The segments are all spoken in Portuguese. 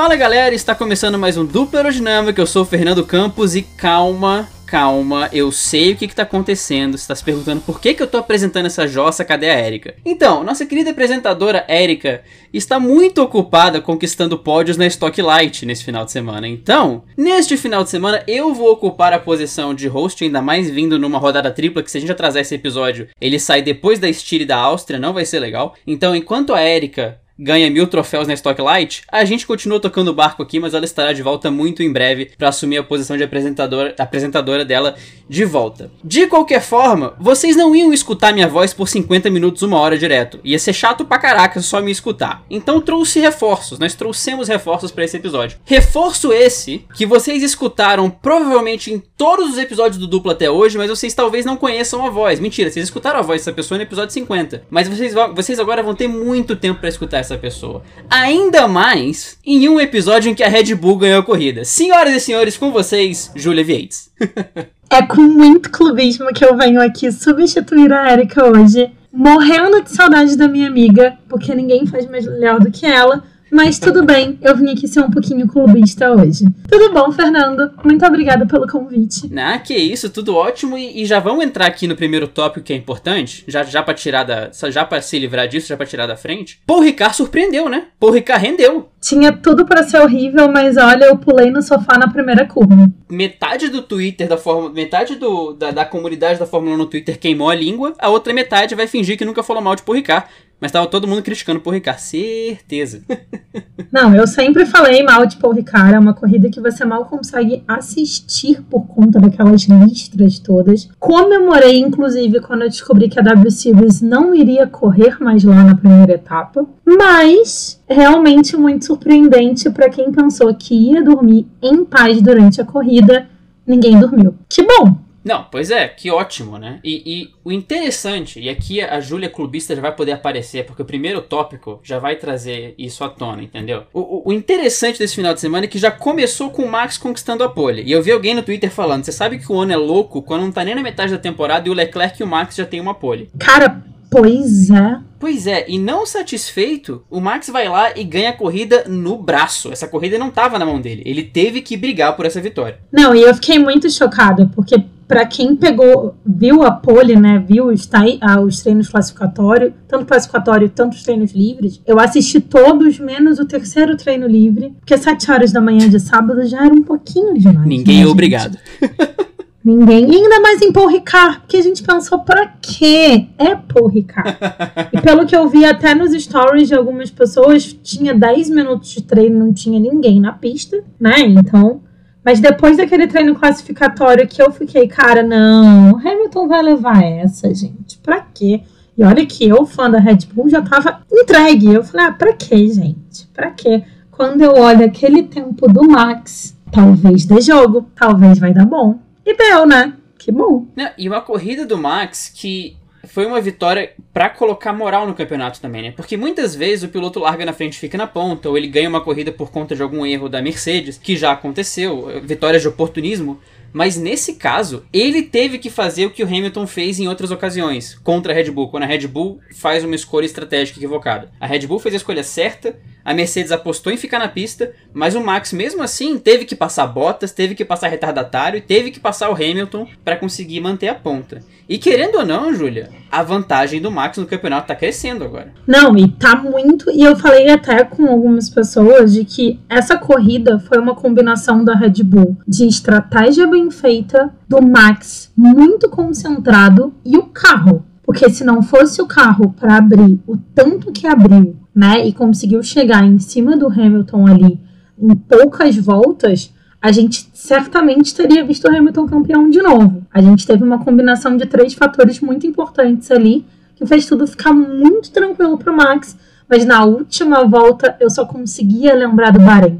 Fala galera, está começando mais um Duplo Aerodinâmica, eu sou o Fernando Campos e calma, calma, eu sei o que está acontecendo. Você está se perguntando por que, que eu estou apresentando essa jossa, cadê a Érica? Então, nossa querida apresentadora Érica está muito ocupada conquistando pódios na Stock Light nesse final de semana. Então, neste final de semana, eu vou ocupar a posição de host, ainda mais vindo numa rodada tripla, que se a gente atrasar esse episódio, ele sai depois da Stile da Áustria, não vai ser legal. Então, enquanto a Érica ganha mil troféus na Stock Light, a gente continua tocando o barco aqui, mas ela estará de volta muito em breve para assumir a posição de apresentadora, apresentadora dela de volta. De qualquer forma, vocês não iam escutar minha voz por 50 minutos, uma hora direto. Ia ser chato pra caraca só me escutar. Então trouxe reforços, nós trouxemos reforços para esse episódio. Reforço esse que vocês escutaram provavelmente em todos os episódios do duplo até hoje, mas vocês talvez não conheçam a voz. Mentira, vocês escutaram a voz dessa pessoa no episódio 50. Mas vocês, vocês agora vão ter muito tempo para escutar essa essa pessoa. Ainda mais em um episódio em que a Red Bull ganhou a corrida. Senhoras e senhores, com vocês, Julia Vieites. é com muito clubismo que eu venho aqui substituir a Erika hoje. Morrendo de saudade da minha amiga, porque ninguém faz melhor do que ela. Mas tudo bem, eu vim aqui ser um pouquinho clubista hoje. Tudo bom, Fernando? Muito obrigada pelo convite. Ah, que isso, tudo ótimo. E, e já vamos entrar aqui no primeiro tópico que é importante, já, já para tirar da. Já para se livrar disso, já para tirar da frente. Paul Ricard surpreendeu, né? Paul Ricard rendeu. Tinha tudo para ser horrível, mas olha, eu pulei no sofá na primeira curva. Metade do Twitter da Fórmula. Metade do, da, da comunidade da Fórmula 1 no Twitter queimou a língua, a outra metade vai fingir que nunca falou mal de Paul Ricard. Mas tava todo mundo criticando Paul Ricard, certeza. Não, eu sempre falei mal de Paul Ricard, é uma corrida que você mal consegue assistir por conta daquelas listras todas. Comemorei, inclusive, quando eu descobri que a W Series não iria correr mais lá na primeira etapa. Mas realmente muito surpreendente para quem pensou que ia dormir em paz durante a corrida. Ninguém dormiu. Que bom! Não, pois é, que ótimo, né? E, e o interessante, e aqui a Júlia Clubista já vai poder aparecer, porque o primeiro tópico já vai trazer isso à tona, entendeu? O, o, interessante desse final de semana é que já começou com o Max conquistando a pole. E eu vi alguém no Twitter falando: você sabe que o ano é louco quando não tá nem na metade da temporada e o Leclerc e o Max já tem uma pole. Cara, pois é. Pois é, e não satisfeito, o Max vai lá e ganha a corrida no braço. Essa corrida não tava na mão dele. Ele teve que brigar por essa vitória. Não, e eu fiquei muito chocada, porque para quem pegou, viu a pole, né, viu os, ah, os treinos classificatórios, tanto classificatório, tanto os treinos livres, eu assisti todos, menos o terceiro treino livre, porque sete horas da manhã de sábado já era um pouquinho demais. Ninguém né, é obrigado. Ninguém. E ainda mais em Paul Ricard, porque a gente pensou, pra quê? É Paul Ricard. e pelo que eu vi até nos stories de algumas pessoas, tinha 10 minutos de treino, não tinha ninguém na pista, né? Então, mas depois daquele treino classificatório que eu fiquei, cara, não, Hamilton vai levar essa, gente. Pra quê? E olha que eu, fã da Red Bull, já tava entregue. Eu falei, ah, pra quê, gente? Pra quê? Quando eu olho aquele tempo do Max, talvez dê jogo, talvez vai dar bom. E deu, né? Que bom. e uma corrida do Max que foi uma vitória para colocar moral no campeonato também, né? Porque muitas vezes o piloto larga na frente e fica na ponta, ou ele ganha uma corrida por conta de algum erro da Mercedes, que já aconteceu, vitórias de oportunismo. Mas nesse caso, ele teve que fazer o que o Hamilton fez em outras ocasiões contra a Red Bull, quando a Red Bull faz uma escolha estratégica equivocada. A Red Bull fez a escolha certa, a Mercedes apostou em ficar na pista, mas o Max, mesmo assim, teve que passar Bottas, teve que passar retardatário e teve que passar o Hamilton para conseguir manter a ponta. E querendo ou não, Júlia, a vantagem do Max no campeonato tá crescendo agora. Não, e tá muito. E eu falei até com algumas pessoas de que essa corrida foi uma combinação da Red Bull de estratégia bem feita, do Max muito concentrado e o carro. Porque se não fosse o carro para abrir o tanto que abriu né, e conseguiu chegar em cima do Hamilton ali em poucas voltas, a gente certamente teria visto o Hamilton campeão de novo. A gente teve uma combinação de três fatores muito importantes ali, que fez tudo ficar muito tranquilo para o Max, mas na última volta eu só conseguia lembrar do Bahrein.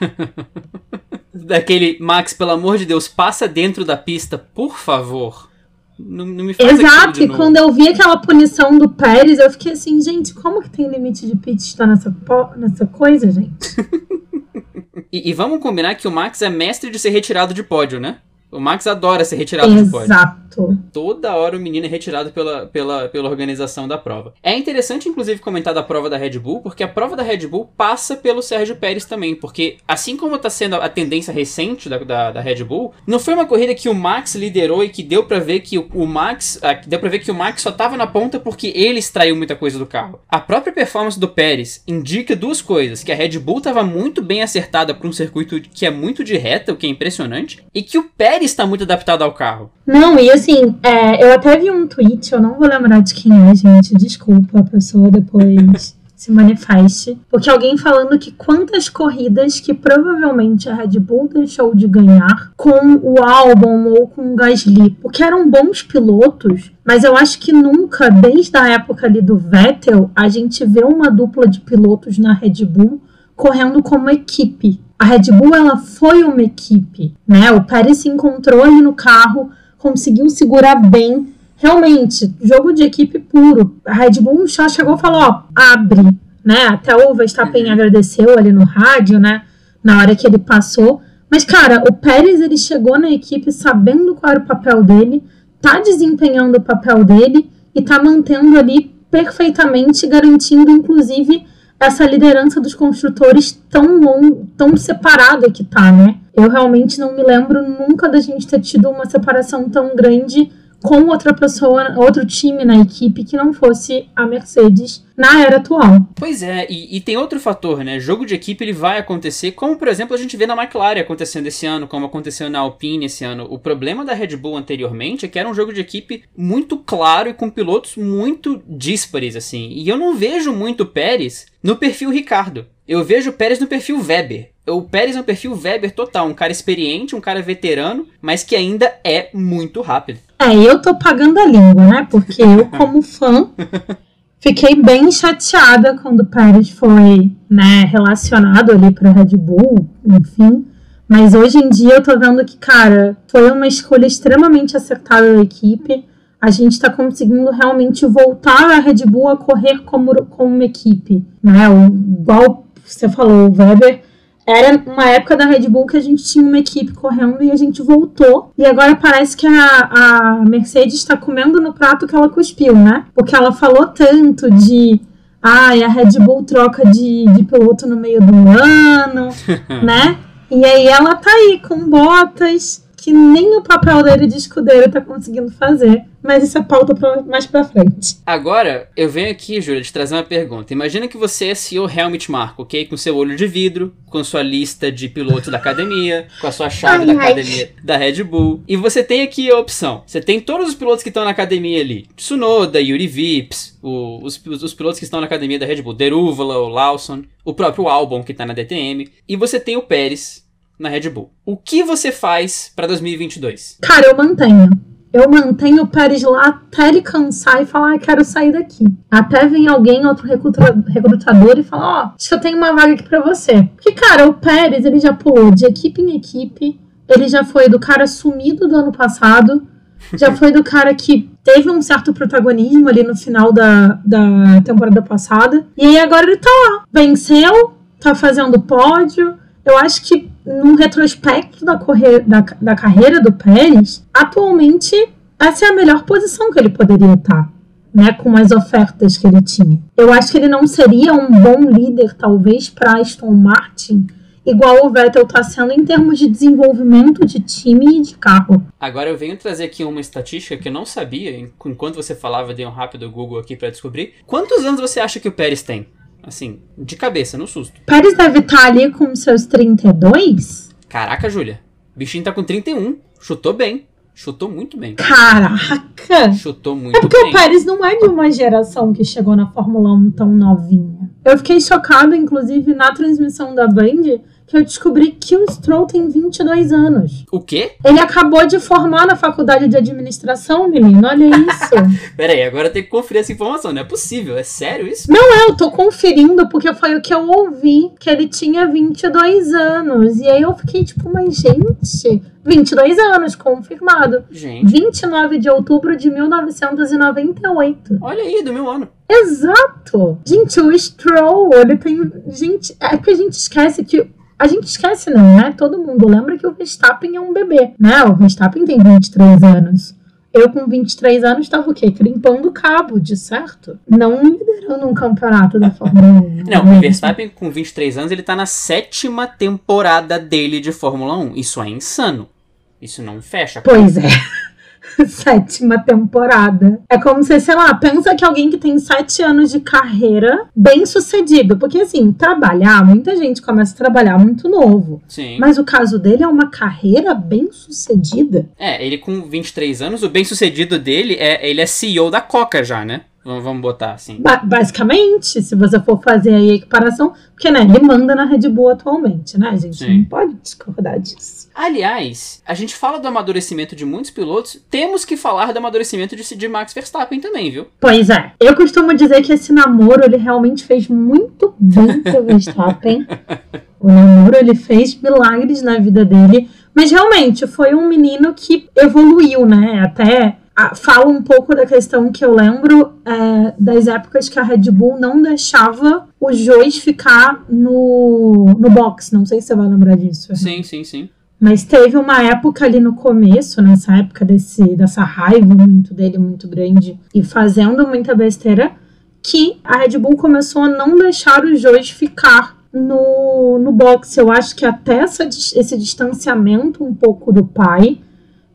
Daquele Max, pelo amor de Deus, passa dentro da pista, por favor. Não, não me faz Exato, e quando eu vi aquela punição do Pérez, eu fiquei assim, gente, como que tem limite de pit tá nessa, nessa coisa, gente? e, e, vamos combinar que o Max é mestre de ser retirado de pódio, né? O Max adora ser retirado Exato. de pódio. Exato. Toda hora o menino é retirado pela, pela, pela organização da prova. É interessante, inclusive, comentar da prova da Red Bull, porque a prova da Red Bull passa pelo Sérgio Pérez também, porque assim como está sendo a tendência recente da, da, da, Red Bull, não foi uma corrida que o Max liderou e que deu para ver que o, Max, deu para ver que o Max só estava na ponta porque ele extraiu muita coisa do carro. A própria performance do Pérez indica duas coisas, que a Red Bull estava muito bem acertada para um circuito que é muito de reta, o que é impressionante, e que o Pérez está muito adaptado ao carro. Não, e assim, é, eu até vi um tweet, eu não vou lembrar de quem é, gente, desculpa, a pessoa depois se manifeste, porque alguém falando que quantas corridas que provavelmente a Red Bull deixou de ganhar com o Albon ou com o Gasly, porque eram bons pilotos, mas eu acho que nunca, desde a época ali do Vettel, a gente vê uma dupla de pilotos na Red Bull correndo como equipe. A Red Bull ela foi uma equipe, né? O Pérez se encontrou ali no carro, conseguiu segurar bem realmente, jogo de equipe puro. A Red Bull já chegou e falou, ó, abre, né? Até o Verstappen agradeceu ali no rádio, né? Na hora que ele passou. Mas, cara, o Pérez, ele chegou na equipe sabendo qual era o papel dele, tá desempenhando o papel dele e tá mantendo ali perfeitamente, garantindo, inclusive, essa liderança dos construtores tão long, tão separada que tá, né? Eu realmente não me lembro nunca da gente ter tido uma separação tão grande com outra pessoa, outro time na equipe que não fosse a Mercedes na era atual. Pois é, e, e, tem outro fator, né? Jogo de equipe ele vai acontecer, como por exemplo a gente vê na McLaren acontecendo esse ano, como aconteceu na Alpine esse ano. O problema da Red Bull anteriormente é que era um jogo de equipe muito claro e com pilotos muito díspares, assim. E eu não vejo muito Pérez no perfil Ricardo. Eu vejo o Pérez no perfil Weber. O Pérez é um perfil Weber total, um cara experiente, um cara veterano, mas que ainda é muito rápido. É, eu tô pagando a língua, né? Porque eu, como fã, fiquei bem chateada quando o Pérez foi né, relacionado ali para Red Bull, enfim. Mas hoje em dia eu tô vendo que, cara, foi uma escolha extremamente acertada da equipe. A gente está conseguindo realmente voltar a Red Bull a correr como, como uma equipe, né? O, igual você falou, o Weber era uma época da Red Bull que a gente tinha uma equipe correndo e a gente voltou. E agora parece que a, a Mercedes está comendo no prato que ela cuspiu, né? Porque ela falou tanto de. Ai, ah, a Red Bull troca de, de piloto no meio do ano, né? E aí ela tá aí com botas, que nem o papel dele de escudeiro tá conseguindo fazer. Mas isso é pauta pra, mais pra frente. Agora, eu venho aqui, Júlia, te trazer uma pergunta. Imagina que você é CEO Helmut Marko, ok? Com seu olho de vidro, com sua lista de pilotos da academia, com a sua chave ai, da ai. academia da Red Bull. E você tem aqui a opção. Você tem todos os pilotos que estão na academia ali. Tsunoda, Yuri Vips, o, os, os, pilotos que estão na academia da Red Bull. Deruvala, o Lawson, o próprio Albon que tá na DTM. E você tem o Pérez, na Red Bull. O que você faz para 2022? Cara, eu mantenho. Eu mantenho o Pérez lá até ele cansar e falar, ah, quero sair daqui. Até vem alguém, outro recrutador, e fala, ó, oh, acho eu tenho uma vaga aqui pra você. Porque, cara, o Pérez, ele já pulou de equipe em equipe, ele já foi do cara sumido do ano passado, já foi do cara que teve um certo protagonismo ali no final da, da temporada passada, e aí agora ele tá lá. Venceu, tá fazendo pódio, eu acho que num retrospecto da, correr, da, da carreira do Pérez, atualmente essa é a melhor posição que ele poderia estar. Né, com as ofertas que ele tinha. Eu acho que ele não seria um bom líder, talvez, para Aston Martin, igual o Vettel está sendo em termos de desenvolvimento de time e de carro. Agora eu venho trazer aqui uma estatística que eu não sabia, enquanto você falava, dei um rápido Google aqui para descobrir. Quantos anos você acha que o Pérez tem? Assim, de cabeça, no susto. Pérez deve estar tá ali com seus 32? Caraca, Júlia. O bichinho tá com 31. Chutou bem. Chutou muito bem. Caraca! Chutou muito bem. É porque bem. o Pérez não é de uma geração que chegou na Fórmula 1 tão novinha. Eu fiquei chocada, inclusive, na transmissão da Band, que eu descobri que o Stroll tem 22 anos. O quê? Ele acabou de formar na faculdade de administração, menino. Olha isso. Pera aí, agora tem que conferir essa informação. Não é possível. É sério isso? Não é, eu tô conferindo porque foi o que eu ouvi, que ele tinha 22 anos. E aí eu fiquei tipo, mas gente, 22 anos, confirmado. Gente. 29 de outubro de 1998. Olha aí, do meu ano. Exato! Gente, o Stroll, ele tem. Gente, é que a gente esquece que a gente esquece, não, né? Todo mundo lembra que o Verstappen é um bebê, né? O Verstappen tem 23 anos. Eu, com 23 anos, estava o quê? Crimpando cabo, de certo? Não liderando um campeonato da Fórmula 1. Não, o Verstappen, com 23 anos, ele tá na sétima temporada dele de Fórmula 1. Isso é insano. Isso não fecha. Pois é. sétima temporada. É como se, sei lá, pensa que alguém que tem sete anos de carreira bem sucedido. Porque, assim, trabalhar, muita gente começa a trabalhar muito novo. Sim. Mas o caso dele é uma carreira bem sucedida. É, ele com 23 anos, o bem sucedido dele é ele é CEO da Coca já, né? Vamos botar assim. Ba basicamente, se você for fazer aí a equiparação, porque né, ele manda na Red Bull atualmente, né, gente? Sim. Não pode discordar disso. Aliás, a gente fala do amadurecimento de muitos pilotos, temos que falar do amadurecimento de, de Max Verstappen também, viu? Pois é. Eu costumo dizer que esse namoro ele realmente fez muito bem pro Verstappen. o namoro ele fez milagres na vida dele. Mas realmente foi um menino que evoluiu, né? Até fala um pouco da questão que eu lembro é, das épocas que a Red Bull não deixava o Joyce ficar no, no box. Não sei se você vai lembrar disso. Sim, sim, sim. Mas teve uma época ali no começo, nessa época desse, dessa raiva muito dele, muito grande, e fazendo muita besteira, que a Red Bull começou a não deixar o Joyce ficar no, no box. Eu acho que até essa, esse distanciamento um pouco do pai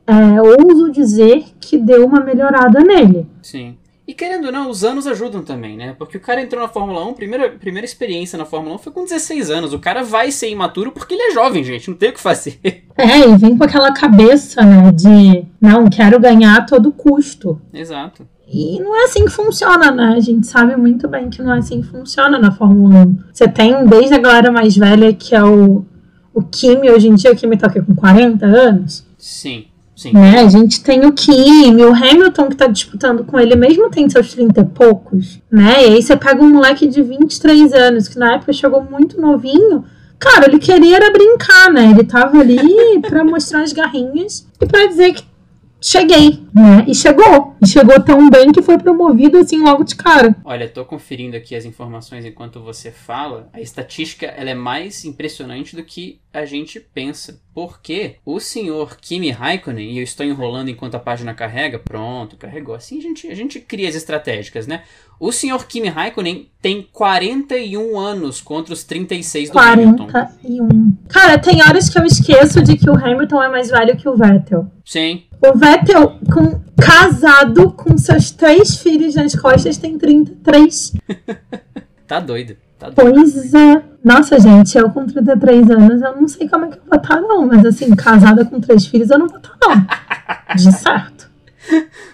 é, ouso dizer que deu uma melhorada nele. Sim. E querendo ou não, os anos ajudam também, né? Porque o cara entrou na Fórmula 1, primeira, primeira experiência na Fórmula 1 foi com 16 anos. O cara vai ser imaturo porque ele é jovem, gente, não tem o que fazer. É, e vem com aquela cabeça, né, de não, quero ganhar a todo custo. Exato. E não é assim que funciona, né? A gente sabe muito bem que não é assim que funciona na Fórmula 1. Você tem desde a galera mais velha, que é o, o Kimi, hoje em dia o Kimi tá aqui com 40 anos. Sim. Sim. Né? A gente tem o Kimi, o Hamilton que tá disputando com ele, mesmo tem seus 30 e poucos, né? E aí você pega um moleque de 23 anos, que na época chegou muito novinho. Cara, ele queria era brincar, né? Ele tava ali pra mostrar as garrinhas e pra dizer que cheguei, né? E chegou. E chegou tão bem que foi promovido assim logo de cara. Olha, tô conferindo aqui as informações enquanto você fala. A estatística ela é mais impressionante do que a gente pensa. Porque o senhor Kimi Raikkonen, e eu estou enrolando enquanto a página carrega, pronto, carregou. Assim a gente, a gente cria as estratégicas, né? O senhor Kimi Raikkonen tem 41 anos contra os 36 do 41. Hamilton. Cara, tem horas que eu esqueço de que o Hamilton é mais velho que o Vettel. Sim. O Vettel, com, casado com seus três filhos nas costas, tem 33. tá doido. Tá pois é. Nossa, gente, eu com 33 anos, eu não sei como é que eu vou estar, não. Mas assim, casada com três filhos, eu não vou estar, não. De certo.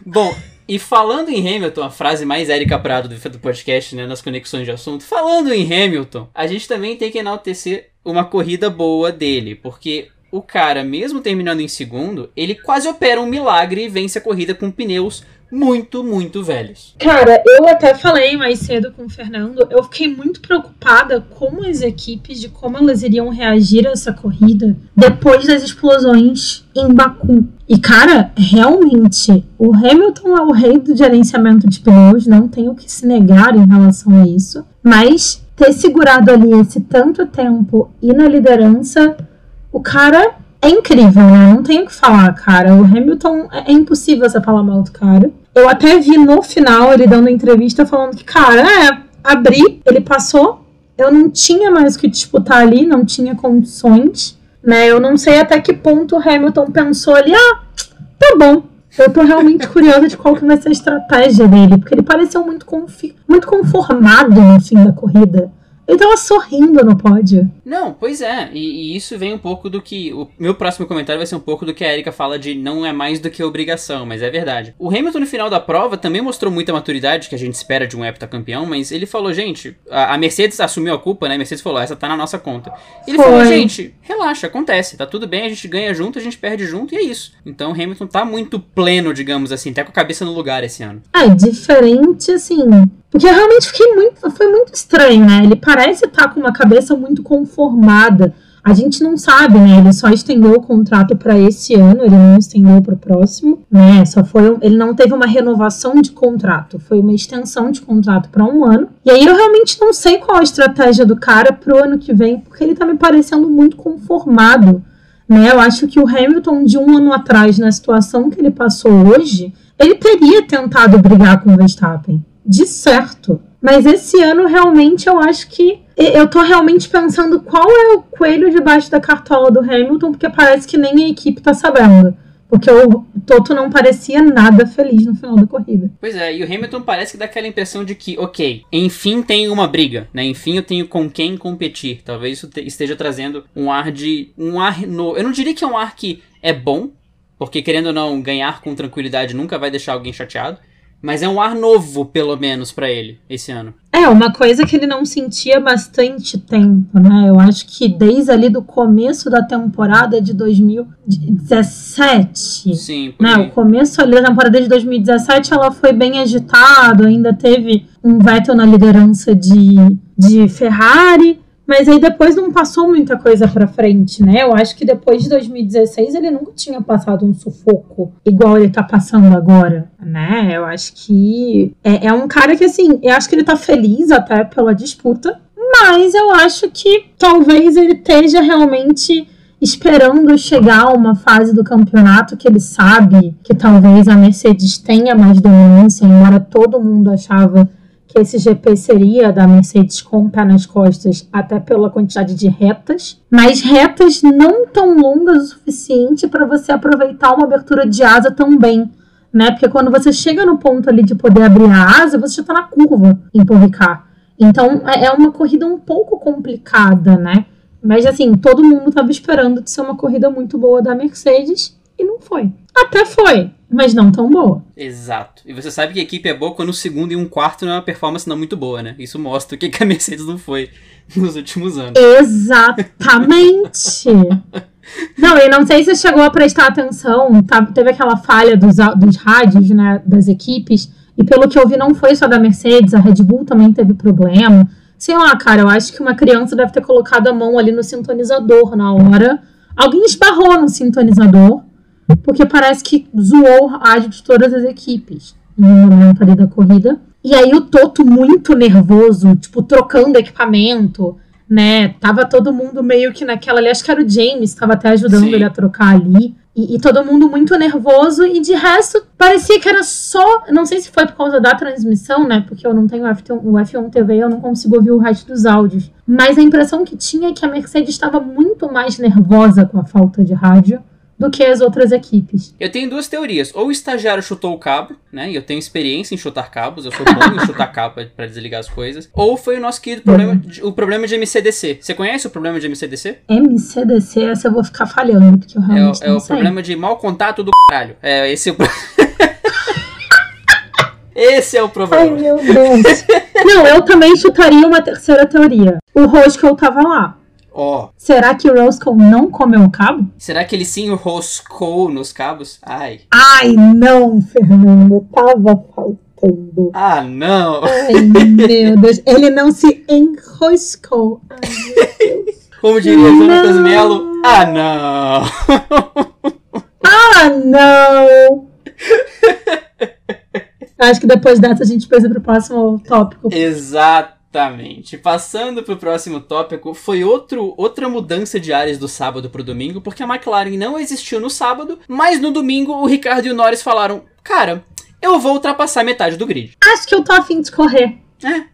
Bom, e falando em Hamilton, a frase mais Érica Prado do, podcast, né, nas conexões de assunto. Falando em Hamilton, a gente também tem que enaltecer uma corrida boa dele, porque o cara, mesmo terminando em segundo, ele quase opera um milagre e vence a corrida com pneus muito, muito velhos. Cara, eu até falei mais cedo com o Fernando, eu fiquei muito preocupada com as equipes, de como elas iriam reagir a essa corrida depois das explosões em Baku. E, cara, realmente, o Hamilton é o rei do gerenciamento de pneus, não tenho o que se negar em relação a isso, mas ter segurado ali esse tanto tempo e na liderança, o cara é incrível, né? Não tenho o que falar, cara. O Hamilton é impossível você falar mal do cara. Eu até vi no final ele dando entrevista falando que, cara, é, abri, ele passou, eu não tinha mais o que disputar ali, não tinha condições, né? Eu não sei até que ponto o Hamilton pensou ali, ah, tá bom. Eu tô realmente curiosa de qual que vai ser a estratégia dele, porque ele pareceu muito, muito conformado no fim da corrida. Ele tava sorrindo no pódio. Não, pois é. E, e, isso vem um pouco do que. O meu próximo comentário vai ser um pouco do que a Erika fala de não é mais do que obrigação, mas é verdade. O Hamilton no final da prova também mostrou muita maturidade que a gente espera de um heptacampeão, mas ele falou, gente, a, a, Mercedes assumiu a culpa, né? A Mercedes falou, essa tá na nossa conta. Ele Foi. falou, gente, relaxa, acontece, tá tudo bem, a gente ganha junto, a gente perde junto e é isso. Então o Hamilton tá muito pleno, digamos assim, até com a cabeça no lugar esse ano. Ah, diferente, assim, porque eu realmente fiquei muito. Foi muito estranho, né? Ele parece estar tá com uma cabeça muito conformada. A gente não sabe, né? Ele só estendeu o contrato para esse ano, ele não estendeu para o próximo, né? Só foi, ele não teve uma renovação de contrato, foi uma extensão de contrato para um ano. E aí eu realmente não sei qual a estratégia do cara pro ano que vem, porque ele tá me parecendo muito conformado Né? Eu acho que o Hamilton, de um ano atrás, na situação que ele passou hoje, ele teria tentado brigar com o Verstappen. De certo. Mas esse ano, realmente, eu acho que. Eu tô realmente pensando qual é o coelho debaixo da cartola do Hamilton, porque parece que nem a equipe tá sabendo. Porque o Toto não parecia nada feliz no final da corrida. Pois é, e o Hamilton parece que dá aquela impressão de que, ok, enfim tem uma briga, né? Enfim eu tenho com quem competir. Talvez isso esteja trazendo um ar de. um ar no. Eu não diria que é um ar que é bom, porque querendo ou não, ganhar com tranquilidade nunca vai deixar alguém chateado. Mas é um ar novo, pelo menos, para ele, esse ano. É, uma coisa que ele não sentia bastante tempo, né? Eu acho que desde ali do começo da temporada de 2017. Sim, né? O começo ali da temporada de 2017 ela foi bem agitada, ainda teve um Vettel na liderança de, de Ferrari. Mas aí depois não passou muita coisa pra frente, né? Eu acho que depois de 2016 ele nunca tinha passado um sufoco igual ele tá passando agora, né? Eu acho que é, é um cara que, assim, eu acho que ele tá feliz até pela disputa, mas eu acho que talvez ele esteja realmente esperando chegar a uma fase do campeonato que ele sabe que talvez a Mercedes tenha mais dominância, embora todo mundo achava que esse GP seria da Mercedes com o pé nas costas, até pela quantidade de retas, mas retas não tão longas o suficiente para você aproveitar uma abertura de asa tão bem. Né? Porque quando você chega no ponto ali de poder abrir a asa, você já está na curva em Paul Ricard. Então é, é uma corrida um pouco complicada, né? Mas assim, todo mundo estava esperando de ser uma corrida muito boa da Mercedes e não foi. Até foi, mas não tão boa. Exato. E você sabe que a equipe é boa quando o segundo e um quarto não é uma performance não muito boa, né? Isso mostra o que, que a Mercedes não foi nos últimos anos. Exatamente. não, e não sei se você chegou a prestar atenção, tá, teve aquela falha dos, dos rádios, né, das equipes, e pelo que eu vi não foi só da Mercedes, a Red Bull também teve problema. Sei lá, cara, eu acho que uma criança deve ter colocado a mão ali no sintonizador na hora. Alguém esbarrou no sintonizador porque parece que zoou a rádio de todas as equipes no momento ali da corrida. E aí o Toto muito nervoso, tipo, trocando equipamento, né? Tava todo mundo meio que naquela ali, acho que era o James, tava até ajudando Sim. ele a trocar ali. E, e, todo mundo muito nervoso, e de resto, parecia que era só. Não sei se foi por causa da transmissão, né? Porque eu não tenho F1, o F1 TV, eu não consigo ouvir o resto dos áudios. Mas a impressão que tinha é que a Mercedes estava muito mais nervosa com a falta de rádio do que as outras equipes. Eu tenho duas teorias. Ou o estagiário chutou o cabo, né? E eu tenho experiência em chutar cabos, eu sou bom em chutar cabo para desligar as coisas. Ou foi o nosso querido problema, o problema de MCDC. Você conhece o problema de MCDC? MCDC, essa eu vou ficar falhando, porque eu realmente é, é o sei. problema de mau contato do caralho. É, esse é o Esse é o problema. Ai, meu Deus. Não, eu também chutaria uma terceira teoria. O Roscoe tava lá. Ó. Oh. Será que o Roscoe não comeu um cabo? Será que ele sim roscou nos cabos? Ai. Ai, não, Fernando. Tava faltando. Ah, não. Ai, meu Deus. Ele não se enroscou. Ai, meu Deus. Como diria Jonathan Melo? Ah, não. ah, não. Acho que depois dessa a gente precisa pro próximo tópico. Exato. Exatamente. Passando para o próximo tópico, foi outro, outra mudança de áreas do sábado para o domingo, porque a McLaren não existiu no sábado, mas no domingo o Ricardo e o Norris falaram: Cara, eu vou ultrapassar metade do grid. Acho que eu tô afim de correr. É.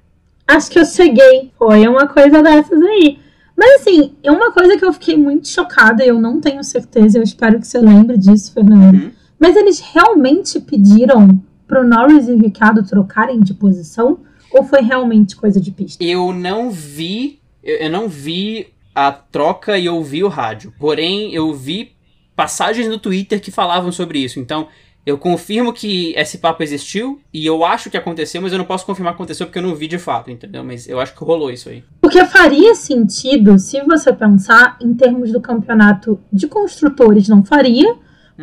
Acho que eu cheguei. Foi uma coisa dessas aí. Mas assim, é uma coisa que eu fiquei muito chocada, eu não tenho certeza, eu espero que você lembre disso, Fernando. Uhum. Mas eles realmente pediram pro Norris e o Ricardo trocarem de posição? Ou foi realmente coisa de pista? Eu não vi. Eu não vi a troca e ouvi o rádio. Porém, eu vi passagens no Twitter que falavam sobre isso. Então, eu confirmo que esse papo existiu e eu acho que aconteceu, mas eu não posso confirmar que aconteceu porque eu não vi de fato, entendeu? Mas eu acho que rolou isso aí. Porque faria sentido se você pensar em termos do campeonato de construtores, não faria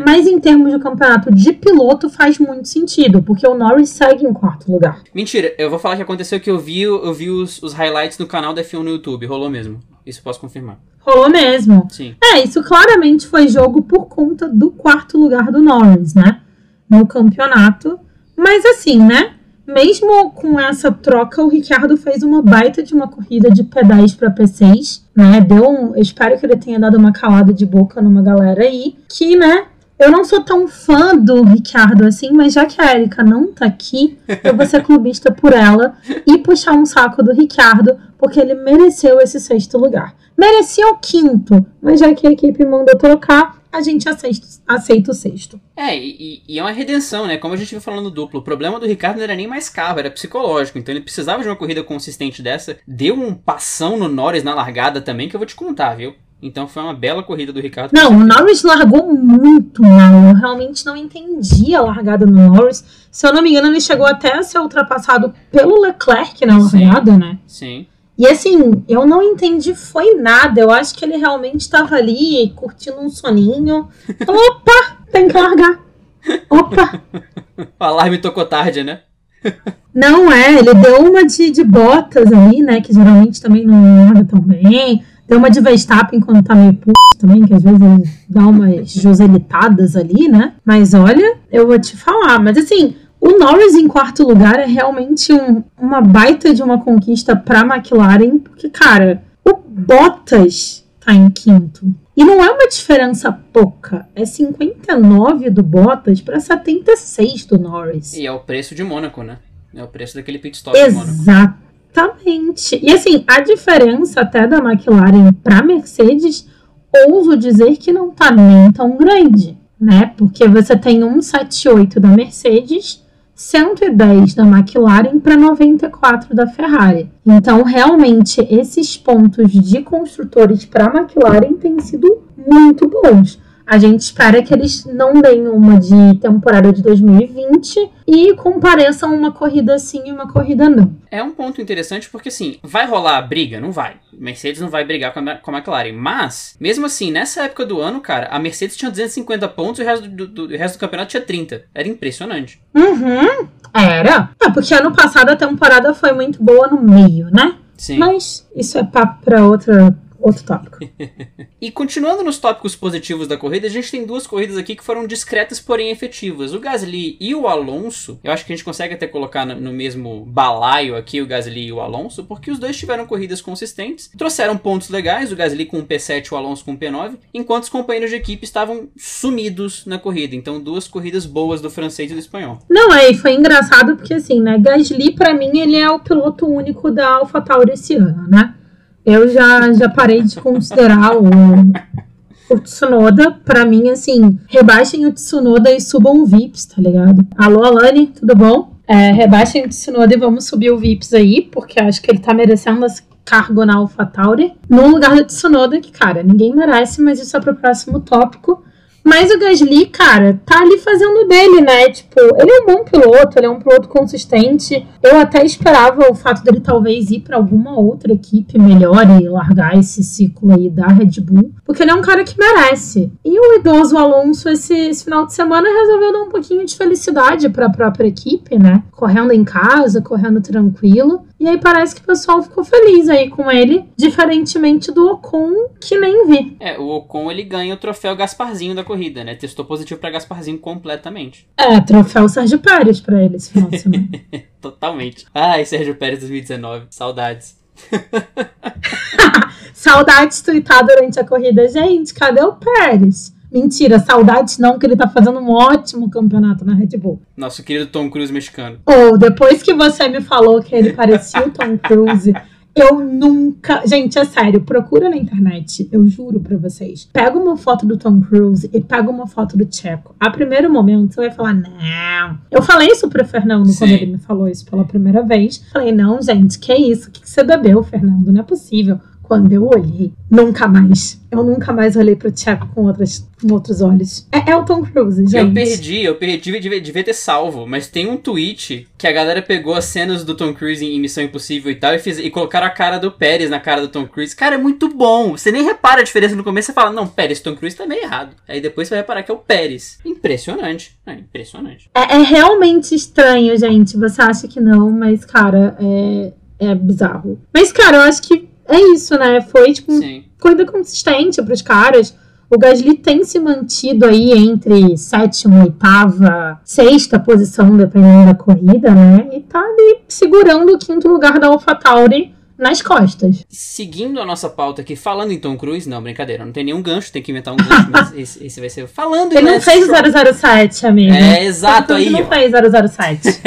mas em termos de campeonato de piloto faz muito sentido, porque o Norris segue em quarto lugar. Mentira, eu vou falar que aconteceu que eu vi, eu vi os, os highlights no canal da F1 no YouTube. Rolou mesmo. Isso posso confirmar. Rolou mesmo. Sim. É, isso claramente foi jogo por conta do quarto lugar do Norris, né? No campeonato. Mas assim, né? mesmo com essa troca, o Ricardo fez uma baita de uma corrida de pedais para P6, né? Deu um, eu espero que ele tenha dado uma calada de boca numa galera aí, que, né, eu não sou tão fã do Ricardo assim, mas já que a Erika não tá aqui, eu vou ser clubista por ela e puxar um saco do Ricardo, porque ele mereceu esse sexto lugar. Merecia o quinto, mas já que a equipe mandou trocar, a gente aceita, aceita o sexto. É, e, e, é uma redenção, né? Como a gente viu falando duplo, o problema do Ricardo não era nem mais carro, era psicológico. Então ele precisava de uma corrida consistente dessa. Deu um passão no Norris na largada também, que eu vou te contar, viu? Então foi uma bela corrida do Ricardo. Não, o Norris largou muito mal. Eu realmente não entendi a largada do Norris. Se eu não me engano, ele chegou até a ser ultrapassado pelo Leclerc na largada, sim, né? Sim. E assim, eu não entendi foi nada. Eu acho que ele realmente estava ali curtindo um soninho. Opa, tem que largar. Opa. o alarme tocou tarde, né? não é, ele deu uma de, de botas ali, né? Que geralmente também não larga tão bem. Deu uma de Verstappen quando tá meio puto também, que às vezes ele dá umas joselitadas ali, né? Mas olha, eu vou te falar. Mas assim, o Norris em quarto lugar é realmente um, uma baita de uma conquista pra McLaren, porque, cara, o Bottas tá em quinto. E não é uma diferença pouca, é 59 do Bottas para 76 do Norris. E é o preço de Mônaco, né? É o preço daquele pit stop Exato. Exatamente. E assim, a diferença até da McLaren para Mercedes, ouso dizer que não tá nem tão grande, né? Porque você tem 178 da Mercedes, 110 da McLaren para 94 da Ferrari. Então, realmente, esses pontos de construtores para a McLaren têm sido muito bons. A gente espera que eles não deem uma de temporada de 2020 e compareçam uma corrida sim e uma corrida não. É um ponto interessante porque, assim, vai rolar a briga? Não vai. Mercedes não vai brigar com a, com a McLaren. Mas, mesmo assim, nessa época do ano, cara, a Mercedes tinha 250 pontos e o resto do, do, do resto do campeonato tinha 30. Era impressionante. Uhum. Era. É, porque ano passado a temporada foi muito boa no meio, né? Sim. Mas isso é papo pra outra outro tópico. e continuando nos tópicos positivos da corrida, a gente tem duas corridas aqui que foram discretas, porém efetivas. O Gasly e o Alonso, eu acho que a gente consegue até colocar no mesmo balaio aqui o Gasly e o Alonso, porque os dois tiveram corridas consistentes, trouxeram pontos legais, o Gasly com um P7 e o Alonso com um P9, enquanto os companheiros de equipe estavam sumidos na corrida. Então, duas corridas boas do francês e do espanhol. Não, é, foi engraçado porque assim, né, Gasly para mim ele é o piloto único da AlphaTauri esse ano, né? Eu já, já parei de considerar o, o Tsunoda. Pra mim, assim, rebaixem o Tsunoda e subam o Vips, tá ligado? Alô, Alane, tudo bom? É, rebaixem o Tsunoda e vamos subir o Vips aí, porque acho que ele tá merecendo esse cargo na AlphaTauri. No lugar do Tsunoda, que, cara, ninguém merece, mas isso é pro próximo tópico. Mas o Gasly, cara, tá ali fazendo dele, né? Tipo, ele é um bom piloto, ele é um piloto consistente. Eu até esperava o fato dele talvez ir para alguma outra equipe melhor e largar esse ciclo aí da Red Bull, porque ele é um cara que merece. E o idoso Alonso, esse, esse final de semana, resolveu dar um pouquinho de felicidade para a própria equipe, né? Correndo em casa, correndo tranquilo. E aí parece que o pessoal ficou feliz aí com ele, diferentemente do Ocon, que nem vi. É, o Ocon ele ganha o troféu Gasparzinho da corrida, né? Testou positivo para Gasparzinho completamente. É, troféu Sérgio Pérez para ele esse final de semana. Totalmente. Ai, Sérgio Pérez 2019, saudades. saudades twittar durante a corrida. Gente, cadê o Pérez? Mentira, saudades não, que ele tá fazendo um ótimo campeonato na Red Bull. Nosso querido Tom Cruise mexicano. Ou, oh, depois que você me falou que ele parecia o Tom Cruise, eu nunca. Gente, é sério, procura na internet, eu juro pra vocês. Pega uma foto do Tom Cruise e pega uma foto do Checo. A primeiro momento você vai falar, não. Eu falei isso pro Fernando Sim. quando ele me falou isso pela primeira vez. Falei, não, gente, que isso? O que você bebeu, Fernando? Não é possível. Quando eu olhei, nunca mais. Eu nunca mais olhei pro Tcheco com, outras, com outros olhos. É, é o Tom Cruise, gente. Eu perdi, eu perdi, devia, devia ter salvo, mas tem um tweet que a galera pegou as cenas do Tom Cruise em Missão Impossível e tal e, fez, e colocaram a cara do Pérez na cara do Tom Cruise. Cara, é muito bom. Você nem repara a diferença no começo, você fala, não, Pérez, Tom Cruise tá meio errado. Aí depois você vai reparar que é o Pérez. Impressionante. É, impressionante. É, é realmente estranho, gente. Você acha que não, mas, cara, é, é bizarro. Mas, cara, eu acho que é isso, né? Foi, tipo, Sim. corrida consistente pros caras. O Gasly tem se mantido aí entre sétima, oitava, sexta posição, dependendo da corrida, né? E tá ali segurando o quinto lugar da AlphaTauri nas costas. Seguindo a nossa pauta aqui, falando em Tom Cruise, não, brincadeira, não tem nenhum gancho, tem que inventar um gancho, mas esse, esse vai ser falando em Ele não fez Stroll. 007, amigo. É, exato Ele aí, não ó. fez 007.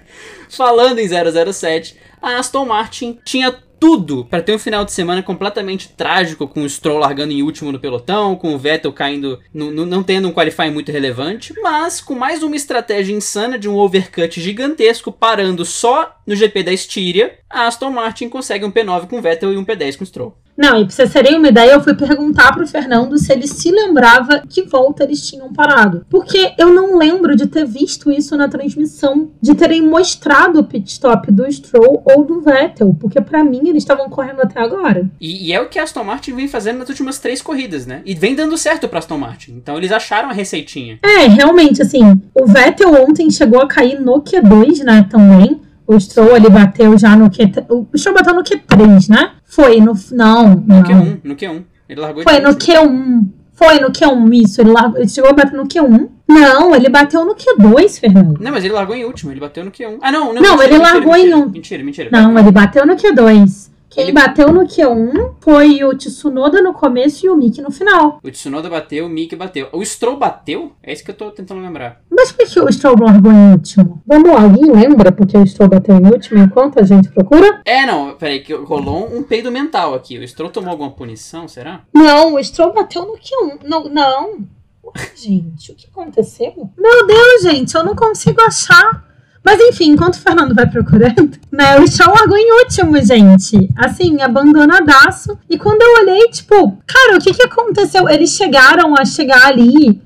Falando em 007, a Aston Martin tinha tudo para ter um final de semana completamente trágico, com o Stroll largando em último no pelotão, com o Vettel caindo, no- no- não tendo um qualifying muito relevante, mas com mais uma estratégia insana de um overcut gigantesco parando só no GP da Estíria, a Aston Martin consegue um P9 com o Vettel e um P10 com o Stroll. Não, e pra vocês terem uma ideia, eu fui perguntar pro Fernando se ele se lembrava que volta eles tinham parado. Porque eu não lembro de ter visto isso na transmissão, de terem mostrado o pit stop do Stroll ou do Vettel, porque pra mim eles estavam correndo até agora. E, e é o que a Aston Martin vem fazendo nas últimas três corridas, né? E vem dando certo pra Aston Martin. Então eles acharam a receitinha. É, realmente, assim, o Vettel ontem chegou a cair no Q2, né, também. O Stroll, ele bateu já no Q3. O Stroll bateu no Q3, né? Foi no. Não, No não. Q1, no Q1. Ele largou de Foi no último. Q1. Foi no Q1, isso. Ele, largou, ele chegou a bater no Q1. Não, ele bateu no Q2, Fernando. Não, mas ele largou em último, ele bateu no Q1. Ah, não, não. Não, mentira, ele mentira, largou mentira, em um. Mentira, mentira. Não, ele bateu no Q2. Quem Ele- bateu no Q1 foi o Tsunoda no começo e o Mick no final. O Tsunoda bateu, o Mick bateu. O Stroll bateu? É isso que eu tô tentando lembrar. Mas por que o Stroll largou em último? Vamos lá, alguém lembra porque o Stroll bateu em último enquanto a gente procura? É, não, peraí, que rolou um peido mental aqui. O Stroll tomou alguma punição, será? Não, o Stroll bateu no Q1. Não, não. Ué, gente, o que aconteceu? Meu Deus, gente, eu não consigo achar. Mas enfim, enquanto o Fernando vai procurando, né, o Stroll largou em último, gente. Assim, abandonadaço. E quando eu olhei, tipo, cara, o que que aconteceu? Eles chegaram a chegar ali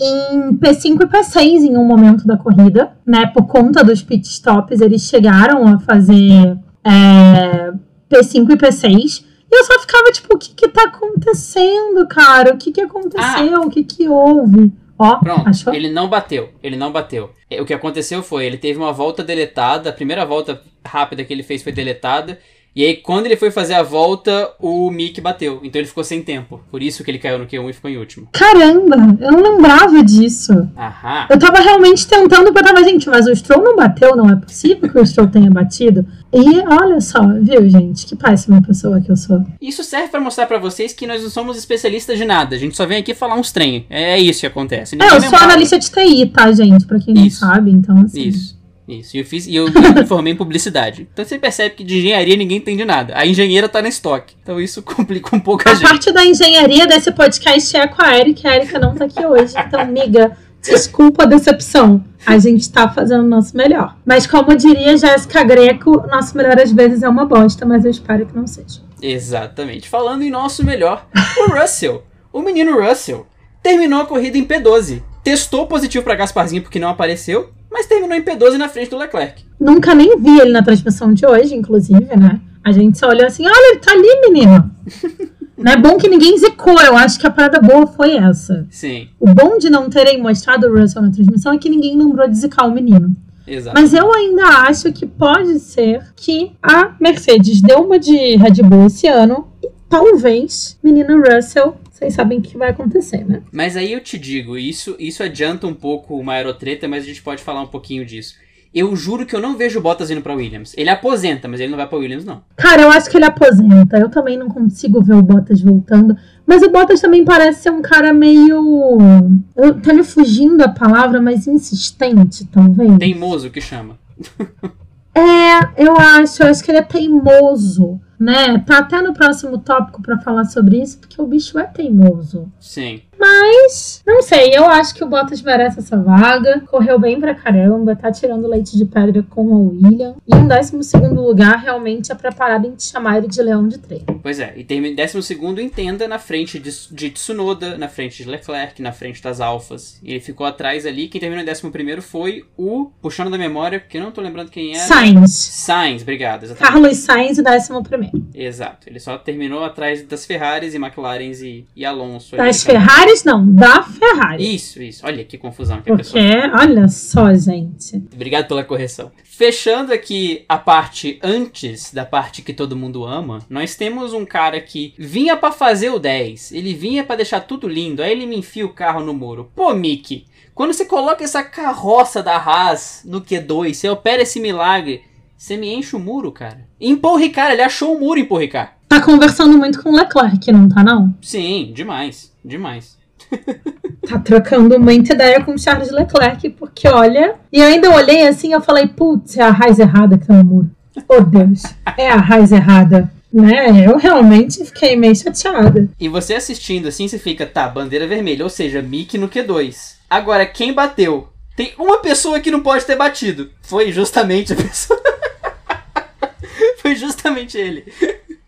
em P5 e P6 em um momento da corrida, né? Por conta dos pit stops, eles chegaram a fazer é, P5 e P6. E eu só ficava tipo, o que que tá acontecendo, cara? O que que aconteceu? O que que houve? Ó, Pronto, achou? ele não bateu. Ele não bateu. É, O que aconteceu foi, ele teve uma volta deletada, a primeira volta rápida que ele fez foi deletada. E aí, quando ele foi fazer a volta, o Mick bateu. Então ele ficou sem tempo. Por isso que ele caiu no Q1 e ficou em último. Caramba, eu não lembrava disso. Aham. Eu tava realmente tentando botar, mas gente, mas o Stroll não bateu, não é possível que o Stroll tenha batido. E olha só, viu, gente, que péssima pessoa que eu sou. Isso serve pra mostrar pra vocês que nós não somos especialistas de nada. A gente só vem aqui falar uns trem. É isso que acontece. É, Ninguém eu sou analista de TI, tá, gente? Pra quem não Isso. sabe, então assim. Isso. Isso. E eu fiz e eu, me formei em publicidade. Então você percebe que de engenharia ninguém entende nada. A engenheira tá na estoque. Então isso complica um pouco a A gente. parte da engenharia desse podcast é com a Erika. A Erika não tá aqui hoje. Então, amiga, desculpa a decepção. A gente tá fazendo o nosso melhor. Mas como diria Jéssica Greco, nosso melhor às vezes é uma bosta, mas eu espero que não seja. Exatamente. Falando em nosso melhor, o Russell, o menino Russell, terminou a corrida em P12. Testou positivo pra Gasparzinho porque não apareceu, mas terminou em P12 na frente do Leclerc. Nunca nem vi ele na transmissão de hoje, inclusive, né? A gente só olhou assim, olha, ele tá ali, menino. não é bom que ninguém zicou. Eu acho que a parada boa foi essa. Sim, O bom de não terem mostrado o Russell na transmissão é que ninguém lembrou de zicar o menino. exato. Mas eu ainda acho que pode ser que a Mercedes deu uma de Red Bull esse ano e talvez menino Russell, vocês sabem o que vai acontecer, né? Mas aí eu te digo, isso, isso adianta um pouco uma aerotreta, mas a gente pode falar um pouquinho disso. Eu juro que eu não vejo o Bottas indo pra Williams. Ele aposenta, mas ele não vai pra Williams, não. Cara, eu acho que ele aposenta. Eu também não consigo ver o Bottas voltando. Mas o Bottas também parece ser um cara meio. Eu tô me fugindo a palavra, mas insistente, talvez. Teimoso que chama. É, eu acho, eu acho que ele é teimoso, né? Tá até no próximo tópico pra falar sobre isso, porque o bicho é teimoso. Sim. Mas, não sei, eu acho que o Bottas merece essa vaga. Correu bem pra caramba, tá tirando leite de pedra com o William. E em 12 lugar, realmente é preparado em chamar ele de leão de treino. Pois é, e termina décimo segundo entenda na frente de, de Tsunoda, na frente de Leclerc, na frente das Alfas. E ele ficou atrás ali. Quem terminou em décimo primeiro foi o, puxando da memória, porque eu não tô lembrando quem era. Sainz. Sainz, obrigado, exatamente. Carlos Sainz e 11. Exato. Ele só terminou atrás das Ferraris e McLarens e, e Alonso. Das Ferraris Ferraris não, da Ferrari. Isso, isso. Olha que confusão que a Porque, pessoa. olha só, gente. Obrigado pela correção. Fechando aqui a parte antes da parte que todo mundo ama, nós temos um cara que vinha pra fazer o 10. Ele vinha pra deixar tudo lindo, aí ele me enfia o carro no muro. Pô, Mickey, quando você coloca essa carroça da Haas no Q2, você opera esse milagre, você me enche o muro, cara. Em Paul Ricard, ele achou o muro em Paul Ricard. Tá conversando muito com o Leclerc, não tá não? Sim, demais, demais. Tá trocando muita ideia com Charles Leclerc, porque olha. E ainda olhei assim eu falei, putz, é a raiz errada que tá no muro. Oh Deus, é a raiz errada. Né? Eu realmente fiquei meio chateada. E você assistindo assim, você fica, tá, bandeira vermelha, ou seja, Mickey no Q2. Agora, quem bateu? Tem uma pessoa que não pode ter batido. Foi justamente a pessoa. Foi justamente ele.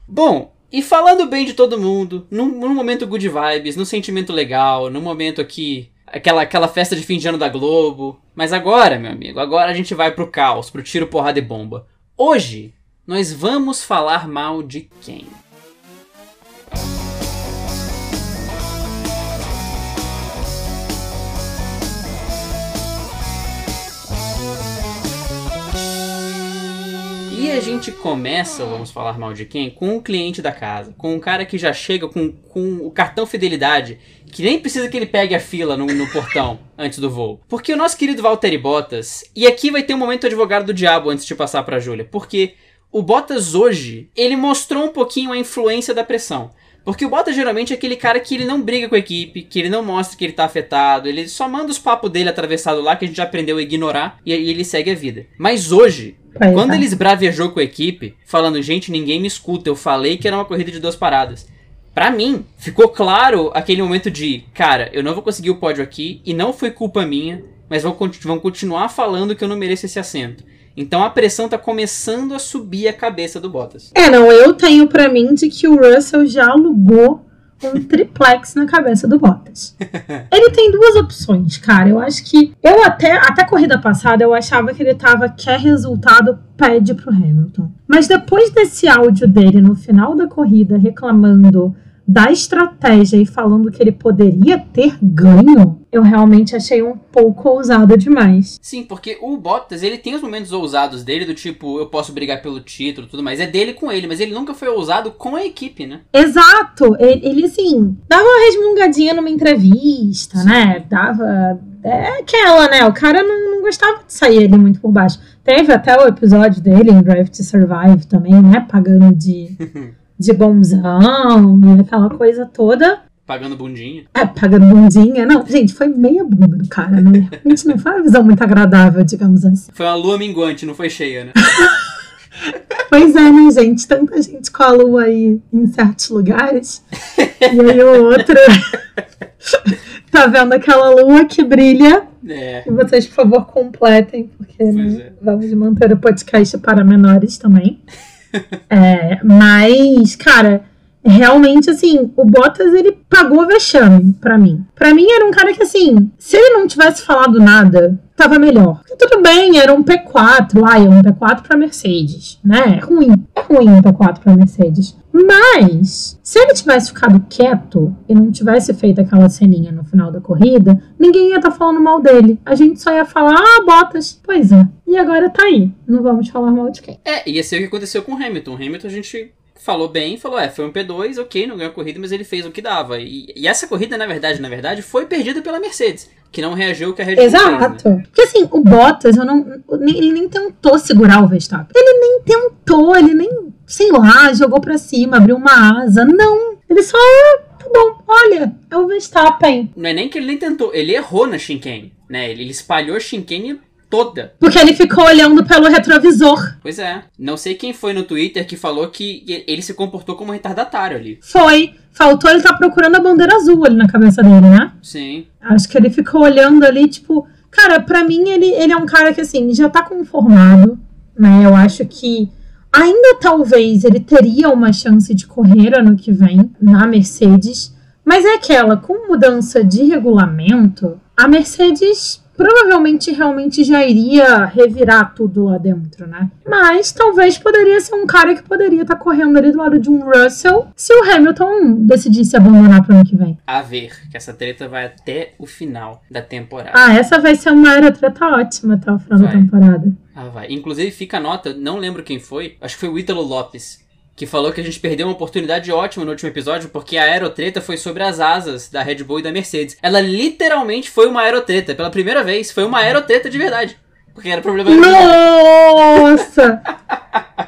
Bom, e falando bem de todo mundo, num, num momento good vibes, num sentimento legal, num momento aqui. Aquela, aquela festa de fim de ano da Globo. Mas agora, meu amigo, agora a gente vai pro caos, pro tiro, porrada e bomba. Hoje, nós vamos falar mal de quem? E a gente começa, vamos falar mal de quem? Com o cliente da casa. Com um cara que já chega com, com o cartão fidelidade, que nem precisa que ele pegue a fila no, no portão antes do voo. Porque o nosso querido Valtteri Bottas, e aqui vai ter um momento advogado do diabo antes de passar pra Júlia, porque o Bottas hoje, ele mostrou um pouquinho a influência da pressão. Porque o Bottas geralmente é aquele cara que ele não briga com a equipe, que ele não mostra que ele tá afetado, ele só manda os papos dele atravessado lá que a gente já aprendeu a ignorar e aí ele segue a vida. Mas hoje, Pois quando é. ele esbravejou com a equipe, falando, gente, ninguém me escuta, eu falei que era uma corrida de duas paradas. Pra mim, ficou claro aquele momento de, cara, eu não vou conseguir o pódio aqui e não foi culpa minha, mas vão, vão continuar falando que eu não mereço esse assento. Então a pressão tá começando a subir a cabeça do Bottas. É, não, eu tenho pra mim de que o Russell já alugou um triplex na cabeça do Bottas. Ele tem duas opções, cara. Eu acho que. Eu até, até a corrida passada, eu achava que ele tava quer resultado, pede pro Hamilton. Mas depois desse áudio dele no final da corrida reclamando da estratégia e falando que ele poderia ter ganho, eu realmente achei um pouco ousado demais. Sim, porque o Bottas, ele tem os momentos ousados dele, do tipo, eu posso brigar pelo título e tudo mais. É dele com ele, mas ele nunca foi ousado com a equipe, né? Exato, ele, ele assim, dava uma resmungadinha numa entrevista, né? Dava. É aquela, né? O cara não, não gostava de sair ali muito por baixo. Teve até o episódio dele em Drive to Survive também, né? Pagando de, de bonzão e aquela coisa toda. Pagando bundinha. É, pagando bundinha. Não, gente, foi meia bunda do cara, né? Realmente não foi uma visão muito agradável, digamos assim. Foi uma lua minguante, não foi cheia, né? Pois é, né, gente? Tanta gente com a lua aí em certos lugares. e aí o outro tá vendo aquela lua que brilha. É. E vocês, por favor, completem, porque né, é. vamos manter o podcast para menores também. É, mas, cara, realmente, assim, o Bottas, ele pagou vexame pra mim. Pra mim, era um cara que, assim, se ele não tivesse falado nada, tava melhor. Porque tudo bem, era um P4, ai, é um P4 pra Mercedes, né? É ruim, é ruim um P4 pra Mercedes. Mas, se ele tivesse ficado quieto e não tivesse feito aquela ceninha no final da corrida, ninguém ia estar falando mal dele. A gente só ia falar, ah, Bottas. Pois é. E agora tá aí. Não vamos falar mal de quem. É, ia ser o que aconteceu com o Hamilton. O Hamilton a gente falou bem, falou, é, foi um P2, ok, não ganhou a corrida, mas ele fez o que dava. E, e essa corrida, na verdade, na verdade, foi perdida pela Mercedes, que não reagiu que a Red Bull fez, né? Exato. Porque assim, o Bottas, eu não, ele nem tentou segurar o Verstappen. Ele nem tentou, ele nem, sei lá, jogou pra cima, abriu uma asa. Não. Ele só, tá bom, olha, é o Verstappen. Não é nem que ele nem tentou, ele errou na chicane, né? Ele, ele espalhou a chicane toda. Porque ele ficou olhando pelo retrovisor. Pois é. Não sei quem foi no Twitter que falou que ele se comportou como um retardatário ali. Foi. Faltou ele tá procurando a bandeira azul ali na cabeça dele, né? Sim. Acho que ele ficou olhando ali, tipo. Cara, pra mim ele, ele é um cara que, assim, já tá conformado, né? Eu acho que ainda talvez ele teria uma chance de correr ano que vem na Mercedes. Mas é aquela, com mudança de regulamento, a Mercedes provavelmente realmente já iria revirar tudo lá dentro, né? Mas talvez poderia ser um cara que poderia estar tá correndo ali do lado de um Russell se o Hamilton decidisse abandonar para ano que vem. A ver, que essa treta vai até o final da temporada. Ah, essa vai ser uma era treta ótima até o final vai. da temporada. Ah, vai. Inclusive, fica a nota, não lembro quem foi, acho que foi o Ítalo Lopes, que falou que a gente perdeu uma oportunidade ótima no último episódio porque a aerotreta foi sobre as asas da Red Bull e da Mercedes. Ela literalmente foi uma aerotreta, pela primeira vez, foi uma aerotreta de verdade. Porque era problema Nossa!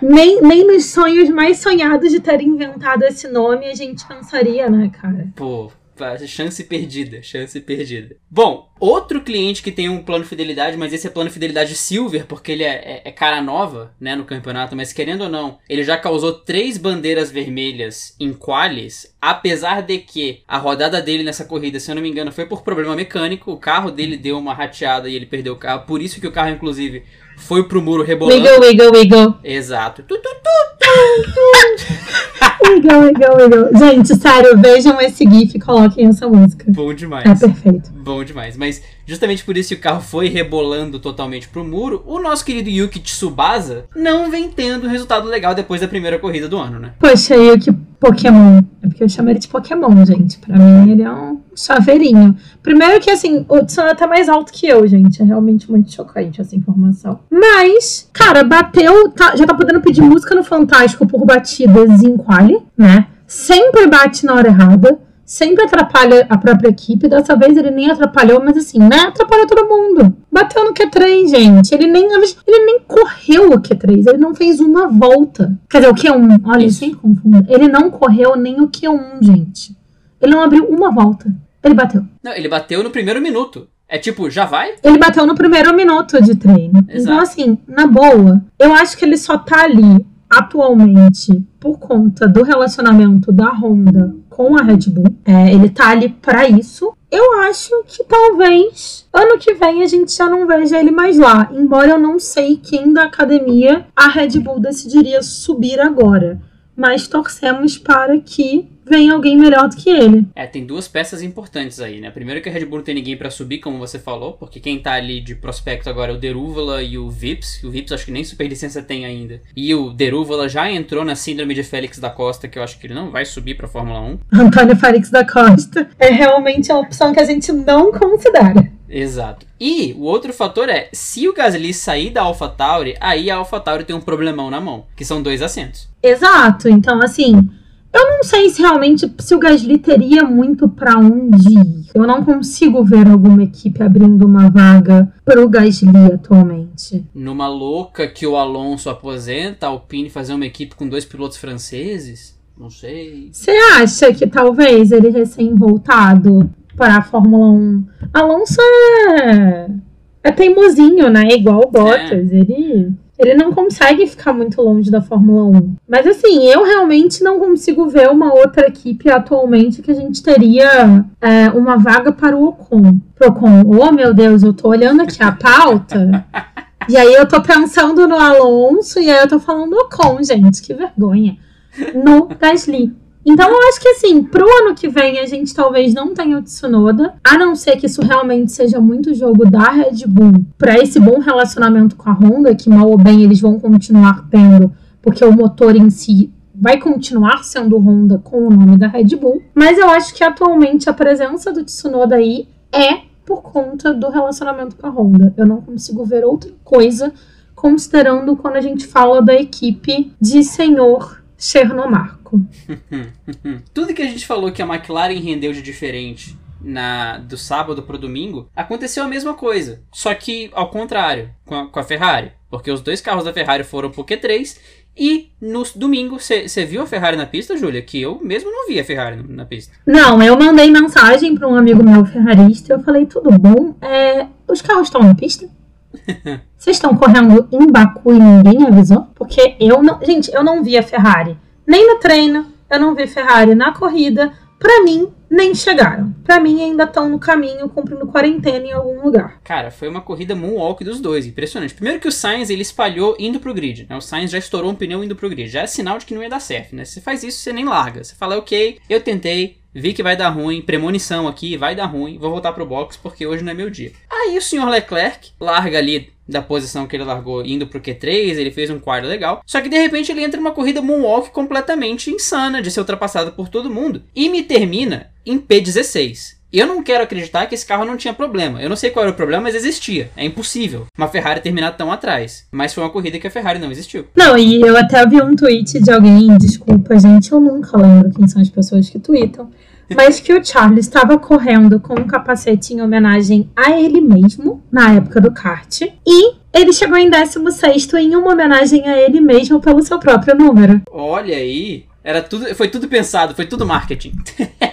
nem, nem nos sonhos mais sonhados de ter inventado esse nome a gente pensaria, né, cara? Pô, Chance perdida, chance perdida. Bom, outro cliente que tem um plano de fidelidade, mas esse é plano de fidelidade silver, porque ele é, é, é, cara nova, né, no campeonato, mas querendo ou não, ele já causou três bandeiras vermelhas em qualis, apesar de que a rodada dele nessa corrida, se eu não me engano, foi por problema mecânico, o carro dele deu uma rateada e ele perdeu o carro, por isso que o carro, inclusive, foi pro muro rebolando. Wiggle, wiggle, wiggle. Exato. Tu, tu, tu, wiggle, wiggle, wiggle. Gente, sério, vejam esse GIF e coloquem essa música. Bom demais. É perfeito. Bom demais. Mas justamente por isso que o carro foi rebolando totalmente pro muro, o nosso querido Yuki Tsubasa não vem tendo resultado legal depois da primeira corrida do ano, né? Poxa, Yuki Pokémon. É porque eu chamo ele de Pokémon, gente. Pra mim, ele é um chaveirinho. Primeiro que, assim, o Tsunoda tá mais alto que eu, gente. É realmente muito chocante essa informação. Mas, cara, bateu... Tá, já tá podendo pedir música no Fantástico por batidas em quali, né? Sempre bate na hora errada sempre atrapalha a própria equipe. Dessa vez ele nem atrapalhou, mas assim, né? Atrapalhou todo mundo. Bateu no Q3, gente. Ele nem, ele nem correu o Q3. Ele não fez uma volta. Quer dizer, o Q1. Olha, Isso. sem confunda. Ele não correu nem o Q1, gente. Ele não abriu uma volta. Ele bateu. Não, ele bateu no primeiro minuto. É tipo, já vai? Ele bateu no primeiro minuto de treino. Exato. Então, assim, na boa, eu acho que ele só tá ali atualmente por conta do relacionamento da Honda com a Red Bull. É, ele tá ali para isso. Eu acho que talvez ano que vem a gente já não veja ele mais lá. Embora eu não sei quem da academia a Red Bull decidiria subir agora. Mas torcemos para que vem alguém melhor do que ele. É, tem duas peças importantes aí, né? Primeiro que a Red Bull não tem ninguém para subir, como você falou, porque quem tá ali de prospecto agora é o Derúvala e o Vips. O Vips acho que nem superlicença tem ainda. E o Derúvala já entrou na síndrome de Félix da Costa, que eu acho que ele não vai subir pra Fórmula 1. Antônio Félix da Costa é realmente a opção que a gente não considera. Exato. E o outro fator é, se o Gasly sair da AlphaTauri, aí a AlphaTauri tem um problemão na mão, que são dois assentos. Exato. Então, assim, eu não sei se realmente se o Gasly teria muito para onde ir. Eu não consigo ver alguma equipe abrindo uma vaga pro Gasly atualmente. Numa louca que o Alonso aposenta, a Alpine fazer uma equipe com dois pilotos franceses? Não sei. Você acha que talvez ele recém-voltado para a Fórmula 1? Alonso é, é teimosinho, né? Igual o Bottas. É. Ele ele não consegue ficar muito longe da Fórmula 1. Mas assim, eu realmente não consigo ver uma outra equipe atualmente que a gente teria é, uma vaga para o Ocon. Pro Ocon, oh meu Deus, eu tô olhando aqui a pauta. e aí eu tô pensando no Alonso e aí eu tô falando Ocon, gente, que vergonha. No Gasly. Então eu acho que assim, pro ano que vem a gente talvez não tenha o Tsunoda, a não ser que isso realmente seja muito jogo da Red Bull para esse bom relacionamento com a Honda, que mal ou bem eles vão continuar tendo, porque o motor em si vai continuar sendo Honda com o nome da Red Bull. Mas eu acho que atualmente a presença do Tsunoda aí é por conta do relacionamento com a Honda. Eu não consigo ver outra coisa considerando quando a gente fala da equipe de senhor Chernomarco. Tudo que a gente falou que a McLaren rendeu de diferente na do sábado pro domingo, aconteceu a mesma coisa. Só que ao contrário, com a, com a Ferrari. Porque os dois carros da Ferrari foram pro Q3 e no domingo, você viu a Ferrari na pista, Júlia? Que eu mesmo não vi a Ferrari na pista. Não, eu mandei mensagem para um amigo meu ferrarista. Eu falei, tudo bom? É, os carros estão na pista? Vocês estão correndo em Baku e ninguém avisou? Porque eu não. Gente, eu não vi a Ferrari. Nem no treino, eu não vi Ferrari na corrida. Pra mim, nem chegaram. Pra mim, ainda estão no caminho, cumprindo quarentena em algum lugar. Cara, foi uma corrida moonwalk dos dois. Impressionante. Primeiro que o Sainz, ele espalhou indo pro grid. Né? O Sainz já estourou um pneu indo pro grid. Já é sinal de que não ia dar certo, né? Se você faz isso, você nem larga. Você fala, ok, eu tentei, vi que vai dar ruim, premonição aqui, vai dar ruim, vou voltar pro box porque hoje não é meu dia. Aí o senhor Leclerc larga ali da posição que ele largou indo pro Q3, ele fez um quarto legal. Só que de repente ele entra numa corrida moonwalk completamente insana de ser ultrapassado por todo mundo e me termina em P16. Eu não quero acreditar que esse carro não tinha problema. Eu não sei qual era o problema, mas existia. É impossível uma Ferrari terminar tão atrás. Mas foi uma corrida que a Ferrari não existiu. Não, e eu até vi um tweet de alguém, desculpa, gente, eu nunca lembro quem são as pessoas que tweetam. Mas que o Charles estava correndo com um capacete em homenagem a ele mesmo, na época do kart. E ele chegou em 16 em uma homenagem a ele mesmo pelo seu próprio número. Olha aí. Era tudo, foi tudo pensado, foi tudo marketing.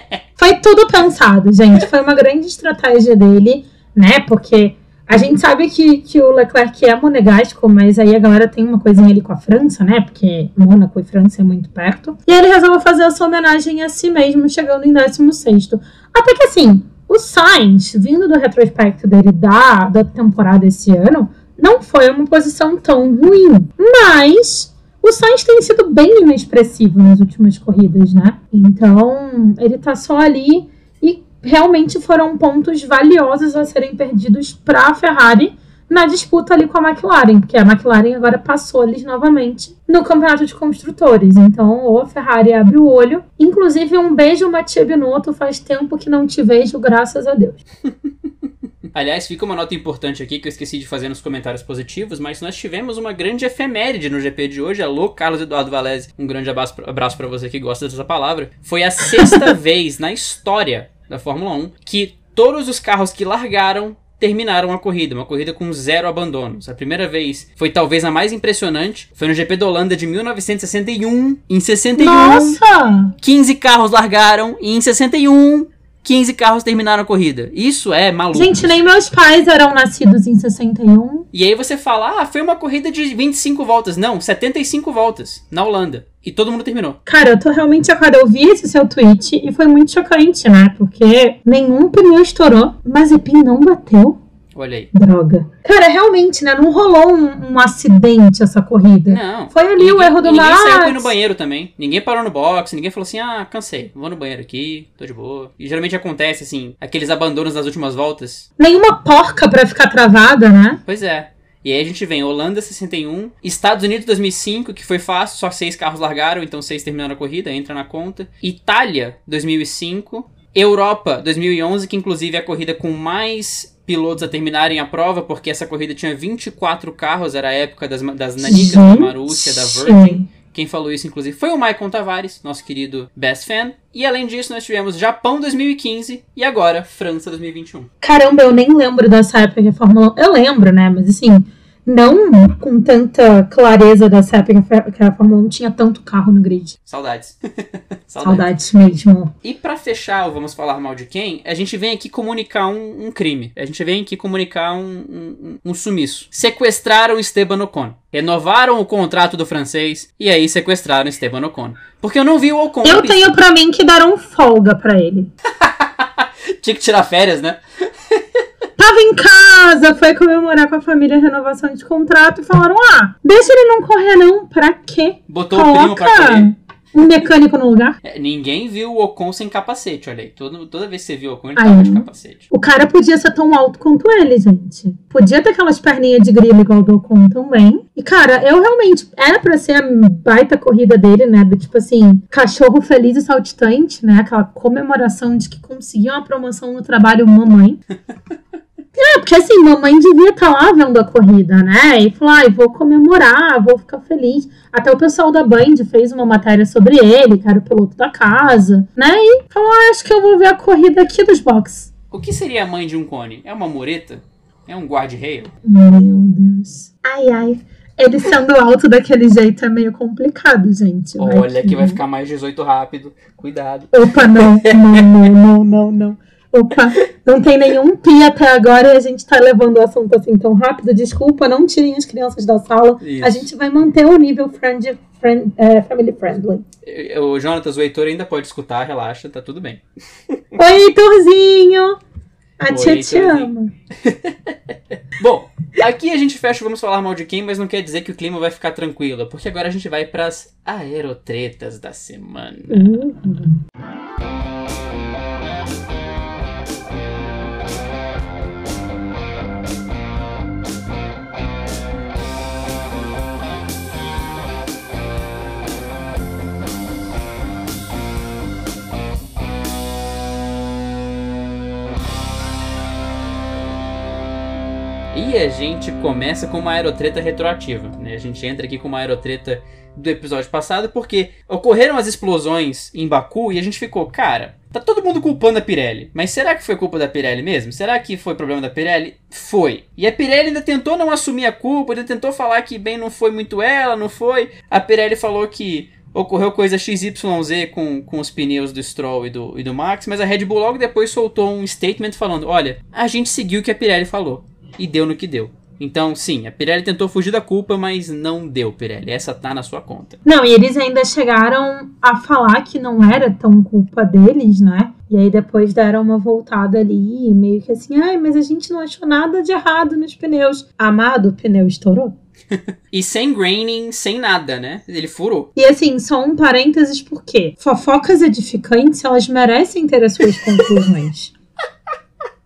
Foi tudo pensado, gente. Foi uma grande estratégia dele, né? Porque a gente sabe que, que o Leclerc é monegástico, mas aí a galera tem uma coisinha ali com a França, né? Porque Mônaco e França é muito perto. E ele resolveu fazer a sua homenagem a si mesmo, chegando em 16. Até que assim, o Sainz, vindo do retrospecto dele da, da temporada esse ano, não foi uma posição tão ruim. Mas o Sainz tem sido bem inexpressivo nas últimas corridas, né? Então, ele tá só ali e realmente foram pontos valiosos a serem perdidos para a Ferrari na disputa ali com a McLaren, porque a McLaren agora passou eles novamente no campeonato de construtores. Então, ou a Ferrari abre o olho. Inclusive, um beijo, Matia Binotto. Faz tempo que não te vejo, graças a Deus. Aliás, fica uma nota importante aqui que eu esqueci de fazer nos comentários positivos, mas nós tivemos uma grande efeméride no GP de hoje. Alô, Carlos Eduardo Valese, um grande abraço para você que gosta dessa palavra. Foi a sexta vez na história da Fórmula 1 que todos os carros que largaram terminaram a corrida, uma corrida com zero abandonos. A primeira vez foi talvez a mais impressionante, foi no GP da Holanda de 1961. Em 61, Nossa! 15 carros largaram e em 61 15 carros terminaram a corrida. Isso é maluco. Gente, nem meus pais eram nascidos em 61. E aí você fala, ah, foi uma corrida de 25 voltas. Não, 75 voltas na Holanda. E todo mundo terminou. Cara, eu tô realmente chocada. Eu vi esse seu tweet e foi muito chocante, né? Porque nenhum pneu estourou, mas Epin não bateu. Olha aí. Droga. Cara, realmente, né? Não rolou um, um acidente essa corrida. Não. Foi ali ninguém, o erro do ninguém Max. saiu pra ir no banheiro também. Ninguém parou no box, ninguém falou assim, ah, cansei, vou no banheiro aqui, tô de boa. E geralmente acontece, assim, aqueles abandonos nas últimas voltas. Nenhuma porca pra ficar travada, né? Pois é. E aí a gente vem Holanda 61, Estados Unidos 2005, que foi fácil, só seis carros largaram, então seis terminaram a corrida, entra na conta. Itália 2005, Europa 2011, que inclusive é a corrida com mais pilotos a terminarem a prova, porque essa corrida tinha 24 carros, era a época das, das nanicas da Marúcia, da Virgin. Quem falou isso, inclusive, foi o Maicon Tavares, nosso querido best fan. E além disso, nós tivemos Japão 2015 e agora França 2021. Caramba, eu nem lembro dessa época que a Fórmula 1. Eu lembro, né? Mas assim, não com tanta clareza dessa época que a Fórmula 1 tinha tanto carro no grid. Saudades. Saudades mesmo. E para fechar, o vamos falar mal de quem, a gente vem aqui comunicar um, um crime. A gente vem aqui comunicar um, um, um sumiço. Sequestraram Esteban Ocon. Renovaram o contrato do francês e aí sequestraram Esteban Ocon. Porque eu não vi o Ocon. Eu tenho pra mim que deram folga pra ele. Tinha que tirar férias, né? Tava em casa, foi comemorar com a família a renovação de contrato e falaram: ah, deixa ele não correr, não. Pra quê? Botou o primo pra correr. Um mecânico no lugar? É, ninguém viu o Ocon sem capacete, olha aí. Todo, toda vez que você viu o Ocon, ele tava de capacete. O cara podia ser tão alto quanto ele, gente. Podia ter aquelas perninhas de grilo igual do Ocon também. E, cara, eu realmente. Era pra ser a baita corrida dele, né? Do tipo assim, cachorro feliz e saltitante, né? Aquela comemoração de que conseguiu uma promoção no trabalho mamãe. É, porque assim, mamãe devia estar tá lá vendo a corrida, né? E falou, ah, vou comemorar, vou ficar feliz. Até o pessoal da Band fez uma matéria sobre ele, que era o piloto da casa, né? E falou, ah, acho que eu vou ver a corrida aqui dos boxes. O que seria a mãe de um cone? É uma mureta? É um guarda-rail? Meu Deus. Ai, ai. Ele sendo alto daquele jeito é meio complicado, gente. Olha que... que vai ficar mais 18 rápido. Cuidado. Opa, não, não, não, não, não, não. Opa, não tem nenhum pi até agora e a gente tá levando o assunto assim tão rápido. Desculpa, não tirem as crianças da sala. Isso. A gente vai manter o nível friend, friend, é, family friendly. O Jonatas, o Heitor ainda pode escutar, relaxa, tá tudo bem. Oi, Heitorzinho! A Oi, tia te ama. Bom, aqui a gente fecha Vamos Falar Mal de Quem, mas não quer dizer que o clima vai ficar tranquilo, porque agora a gente vai pras aerotretas da semana. Uhum. A gente começa com uma aerotreta retroativa, né? A gente entra aqui com uma aerotreta do episódio passado porque ocorreram as explosões em Baku e a gente ficou, cara, tá todo mundo culpando a Pirelli, mas será que foi culpa da Pirelli mesmo? Será que foi problema da Pirelli? Foi. E a Pirelli ainda tentou não assumir a culpa, ainda tentou falar que bem não foi muito ela, não foi. A Pirelli falou que ocorreu coisa XYZ com, com os pneus do Stroll e do, e do Max, mas a Red Bull logo depois soltou um statement falando: olha, a gente seguiu o que a Pirelli falou e deu no que deu. Então, sim, a Pirelli tentou fugir da culpa, mas não deu, Pirelli. Essa tá na sua conta. Não, e eles ainda chegaram a falar que não era tão culpa deles, né? E aí depois deram uma voltada ali, meio que assim, ai, mas a gente não achou nada de errado nos pneus. Amado, o pneu estourou. e sem graining, sem nada, né? Ele furou. E assim, só um parênteses, porque fofocas edificantes, elas merecem ter as suas conclusões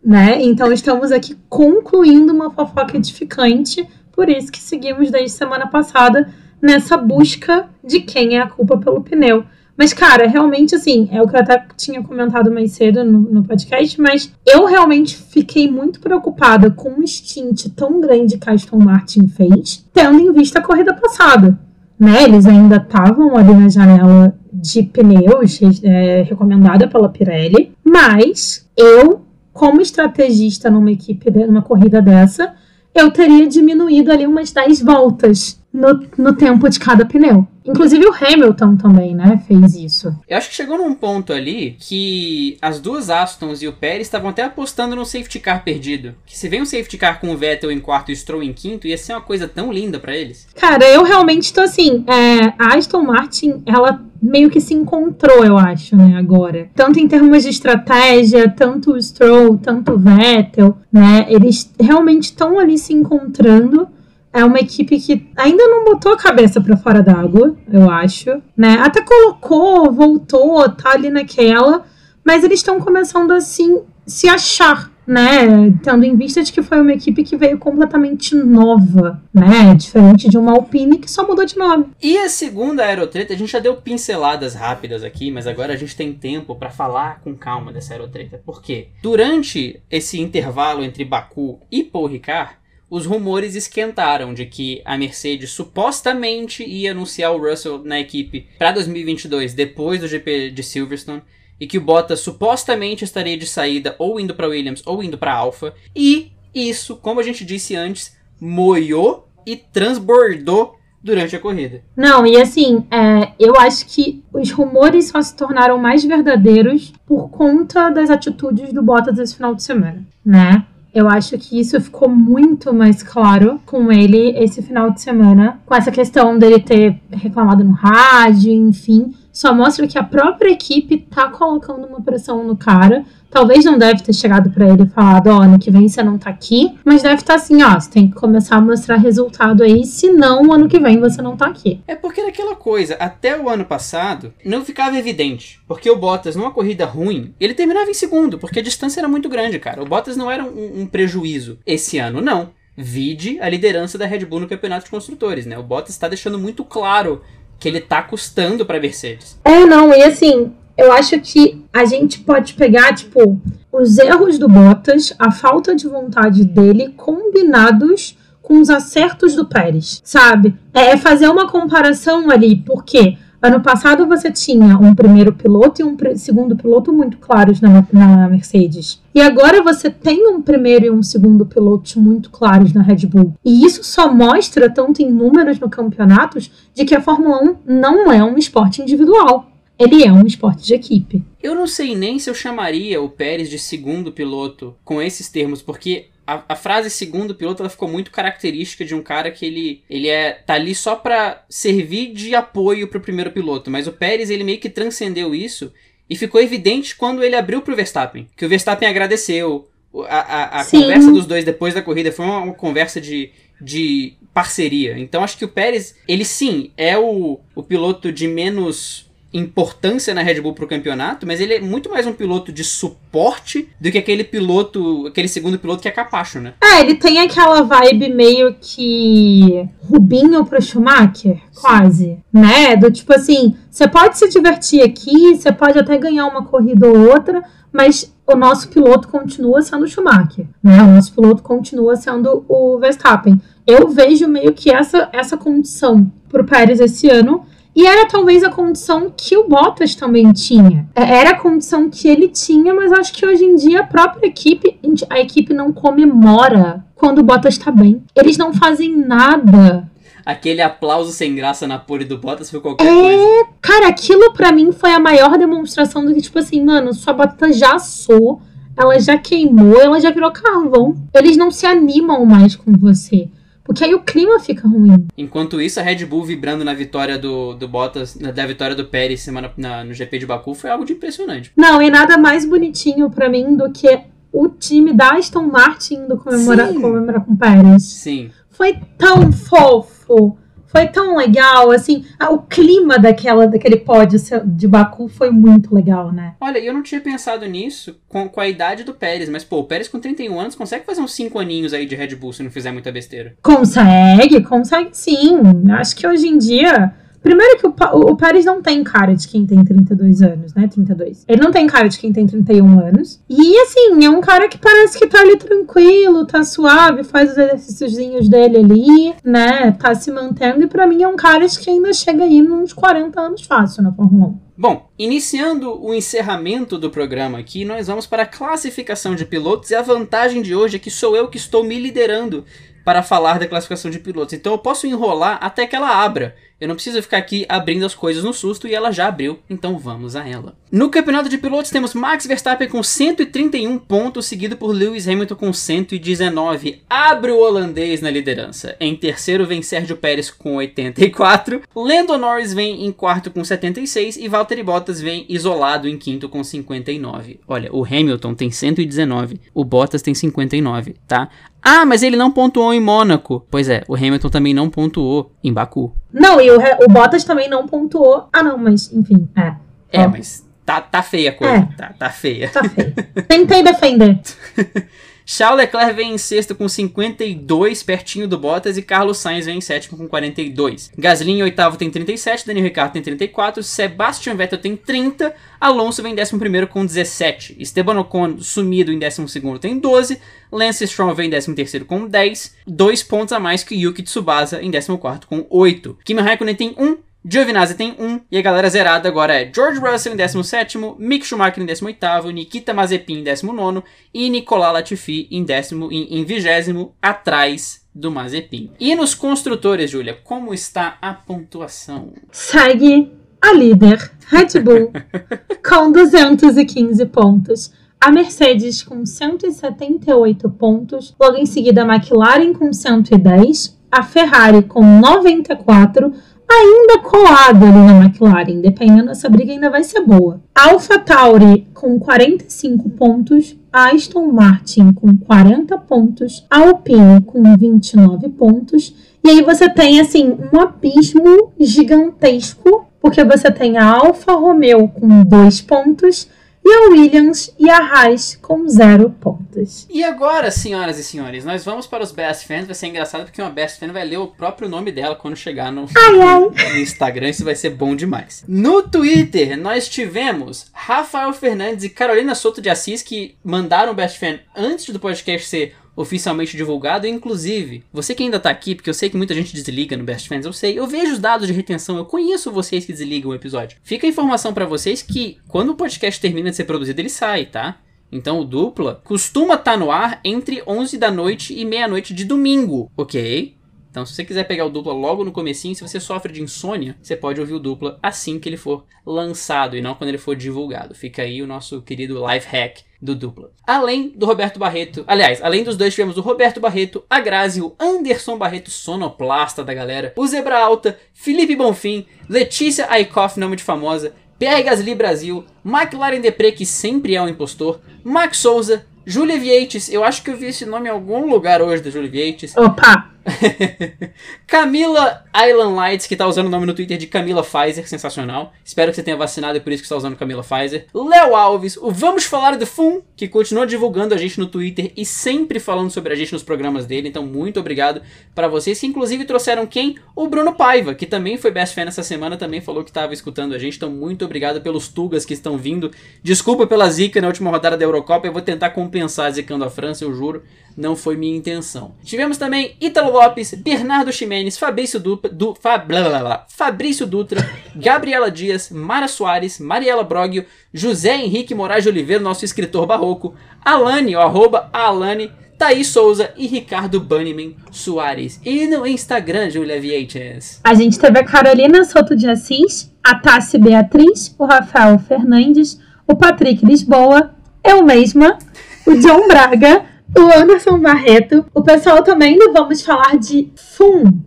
né? Então estamos aqui concluindo uma fofoca edificante, por isso que seguimos desde semana passada nessa busca de quem é a culpa pelo pneu. Mas, cara, realmente, assim, é o que eu até tinha comentado mais cedo no, no podcast, mas eu realmente fiquei muito preocupada com o stint tão grande que Aston Martin fez, tendo em vista a corrida passada. Né? Eles ainda estavam ali na janela de pneus é, recomendada pela Pirelli, mas eu como estrategista numa equipe, numa corrida dessa, eu teria diminuído ali umas 10 voltas no, no tempo de cada pneu. Inclusive o Hamilton também, né, fez isso. Eu acho que chegou num ponto ali que as duas Astons e o Pérez estavam até apostando no safety car perdido. Que se vem um safety car com o Vettel em quarto e o Stroll em quinto, ia ser uma coisa tão linda para eles. Cara, eu realmente tô assim, é, a Aston Martin, ela meio que se encontrou, eu acho, né, agora. Tanto em termos de estratégia, tanto o Stroll, tanto o Vettel, né, eles realmente estão ali se encontrando é uma equipe que ainda não botou a cabeça para fora d'água, eu acho, né? Até colocou, voltou, tá ali naquela, mas eles estão começando assim se achar, né? Tendo em vista de que foi uma equipe que veio completamente nova, né? Diferente de uma Alpine que só mudou de nome. E a segunda aerotreta, a gente já deu pinceladas rápidas aqui, mas agora a gente tem tempo para falar com calma dessa aerotreta. Por quê? Durante esse intervalo entre Baku e Paul Ricard, os rumores esquentaram de que a Mercedes supostamente ia anunciar o Russell na equipe para 2022 depois do GP de Silverstone e que o Bottas supostamente estaria de saída ou indo para Williams ou indo para Alfa e isso, como a gente disse antes, moiou e transbordou durante a corrida. Não, e assim, é, eu acho que os rumores só se tornaram mais verdadeiros por conta das atitudes do Bottas esse final de semana, né? Eu acho que isso ficou muito mais claro com ele esse final de semana, com essa questão dele ter reclamado no rádio, enfim. Só mostra que a própria equipe tá colocando uma pressão no cara Talvez não deve ter chegado para ele e falado, ó, oh, ano que vem você não tá aqui, mas deve estar tá assim, ó, você tem que começar a mostrar resultado aí, senão ano que vem você não tá aqui. É porque era aquela coisa, até o ano passado, não ficava evidente, porque o Bottas, numa corrida ruim, ele terminava em segundo, porque a distância era muito grande, cara. O Bottas não era um, um prejuízo esse ano, não. Vide a liderança da Red Bull no campeonato de construtores, né? O Bottas está deixando muito claro que ele tá custando para Mercedes. É, não, e assim, eu acho que a gente pode pegar, tipo, os erros do Bottas, a falta de vontade dele, combinados com os acertos do Pérez, sabe? É fazer uma comparação ali, porque ano passado você tinha um primeiro piloto e um segundo piloto muito claros na, na Mercedes. E agora você tem um primeiro e um segundo piloto muito claros na Red Bull. E isso só mostra, tanto em números no campeonatos, de que a Fórmula 1 não é um esporte individual ele é um esporte de equipe. Eu não sei nem se eu chamaria o Pérez de segundo piloto com esses termos, porque a, a, frase segundo piloto ela ficou muito característica de um cara que ele, ele é tá ali só para servir de apoio pro primeiro piloto, mas o Pérez ele meio que transcendeu isso e ficou evidente quando ele abriu pro Verstappen, que o Verstappen agradeceu a, a, a conversa dos dois depois da corrida foi uma, uma conversa de, de parceria. Então acho que o Pérez, ele sim, é o, o piloto de menos importância na Red Bull pro campeonato, mas ele é muito mais um piloto de suporte do que aquele piloto, aquele segundo piloto que é capacho, né? É, ele tem aquela vibe meio que Rubinho pro Schumacher, quase, né? Do tipo assim, você pode se divertir aqui, você pode até ganhar uma corrida ou outra, mas o nosso piloto continua sendo o Schumacher, né? O nosso piloto continua sendo o Verstappen. Eu vejo meio que essa, essa condição pro Pérez esse ano. E era talvez a condição que o Bottas também tinha. É, era a condição que ele tinha, mas acho que hoje em dia a própria equipe, a equipe não comemora quando o Bottas tá bem. Eles não fazem nada aquele aplauso sem graça na pole do Bottas foi qualquer é, coisa. Cara, aquilo para mim foi a maior demonstração do que, tipo assim, mano, sua bota já assou, ela já queimou, ela já virou carvão. Eles não se animam mais com você. Porque aí o clima fica ruim. Enquanto isso, a Red Bull vibrando na vitória do, do Bottas, da vitória do Pérez semana, na, no GP de Baku, foi algo de impressionante. Não, e nada mais bonitinho para mim do que o time da Aston Martin indo comemorar, comemorar com o Pérez. Sim. Foi tão fofo foi tão legal, assim, o clima daquela, daquele pódio de Baku foi muito legal, né? Olha, eu não tinha pensado nisso com, com a idade do Pérez, mas pô, o Pérez com 31 anos consegue fazer uns 5 aninhos aí de Red Bull se não fizer muita besteira. Consegue, consegue sim. Acho que hoje em dia Primeiro que o, o, Pérez não tem cara de quem tem 32 anos, né? 32. Ele não tem cara de quem tem 31 anos. E assim, é um cara que parece que tá ali tranquilo, tá suave, faz os exercíciozinhos dele ali, né? Tá se mantendo. E para mim é um cara que ainda chega aí nos 40 anos fácil na Fórmula 1. Bom, iniciando o encerramento do programa aqui, nós vamos para a classificação de pilotos e a vantagem de hoje é que sou eu que estou me liderando para falar da classificação de pilotos. Então eu posso enrolar até que ela abra. Eu não preciso ficar aqui abrindo as coisas no susto e ela já abriu, então vamos a ela. No campeonato de pilotos temos Max Verstappen com 131 pontos, seguido por Lewis Hamilton com 119. Abre o holandês na liderança. Em terceiro vem Sérgio Pérez com 84. Lando Norris vem em quarto com 76 e Valtteri Bottas vem isolado em quinto com 59. Olha, o Hamilton tem 119, o Bottas tem 59, tá? Ah, mas ele não pontuou em Mônaco. Pois é, o Hamilton também não pontuou em Baku. Não, e o, o Bottas também não pontuou. Ah, não, mas enfim, é. É, mas tá, tá feia a coisa. É. Tá, tá feia. Tá feia. Tentei defender. Charles Leclerc vem em sexto com 52, pertinho do Bottas, e Carlos Sainz vem em sétimo com 42. Gasly em oitavo tem 37, Daniel Ricciardo tem 34, Sebastian Vettel tem 30, Alonso vem em décimo primeiro com 17, Esteban Ocon sumido em décimo segundo tem 12, Lance Stroll vem em décimo terceiro com 10, dois pontos a mais que Yuki Tsubasa em décimo quarto com 8. Kimi Raikkonen tem 1, Giovinazzi tem 1, e a galera zerada agora é George Russell em 17, Mick Schumacher em 18, Nikita Mazepin em 19 e Nicolas Latifi em, décimo, em, em 20 atrás do Mazepin. E nos construtores, Júlia, como está a pontuação? Segue a líder, Red Bull, com 215 pontos. A Mercedes com 178 pontos, logo em seguida a McLaren com 110, a Ferrari com 94, ainda colado ali na McLaren, dependendo, essa briga ainda vai ser boa. Alpha Tauri com 45 pontos, Aston Martin com 40 pontos, Alpine com 29 pontos, e aí você tem assim um abismo gigantesco, porque você tem a Alfa Romeo com 2 pontos, e a Williams e a Haas com zero pontos. E agora, senhoras e senhores, nós vamos para os Best Fans. Vai ser engraçado porque uma Best Fan vai ler o próprio nome dela quando chegar no, ai, ai. no Instagram. Isso vai ser bom demais. No Twitter, nós tivemos Rafael Fernandes e Carolina Soto de Assis que mandaram o Best Fan antes do podcast ser oficialmente divulgado. Inclusive, você que ainda tá aqui, porque eu sei que muita gente desliga no Best Friends, eu sei, eu vejo os dados de retenção, eu conheço vocês que desligam o episódio. Fica a informação para vocês que quando o podcast termina de ser produzido, ele sai, tá? Então o dupla costuma estar tá no ar entre 11 da noite e meia-noite de domingo, ok? Então, se você quiser pegar o dupla logo no comecinho, se você sofre de insônia, você pode ouvir o dupla assim que ele for lançado e não quando ele for divulgado. Fica aí o nosso querido life hack do dupla. Além do Roberto Barreto, aliás, além dos dois tivemos o Roberto Barreto, a Grazi, o Anderson Barreto, sonoplasta da galera, o Zebra Alta, Felipe Bonfim, Letícia Aikoff, nome de famosa, PR Gasly Brasil, McLaren Depre, que sempre é um impostor, Max Souza, Júlia Vieites, eu acho que eu vi esse nome em algum lugar hoje da Júlia Vieites. Opa! Camila Island Lights, que tá usando o nome no Twitter de Camila Pfizer, sensacional. Espero que você tenha vacinado e por isso que está usando Camila Pfizer. Léo Alves, o Vamos Falar do FUN, que continua divulgando a gente no Twitter e sempre falando sobre a gente nos programas dele. Então, muito obrigado para vocês, que inclusive trouxeram quem? O Bruno Paiva, que também foi Best Fan essa semana, também falou que estava escutando a gente. Então, muito obrigado pelos Tugas que estão vindo. Desculpa pela zica na última rodada da Eurocopa, eu vou tentar compensar zicando a França, eu juro não foi minha intenção. Tivemos também Ítalo Lopes, Bernardo Ximenes, Fabrício du, Fa, blá, blá, blá, Fabrício Dutra, Gabriela Dias, Mara Soares, Mariela Brogio, José Henrique Moraes de Oliveira, nosso escritor barroco, Alane, o arroba Alane, Thaís Souza e Ricardo Banniman Soares. E no Instagram, Julia VHS. A gente teve a Carolina Soto de Assis, a Tassi Beatriz, o Rafael Fernandes, o Patrick Lisboa, eu mesma, o John Braga, o Anderson Barreto. O pessoal também do Vamos Falar de FUM.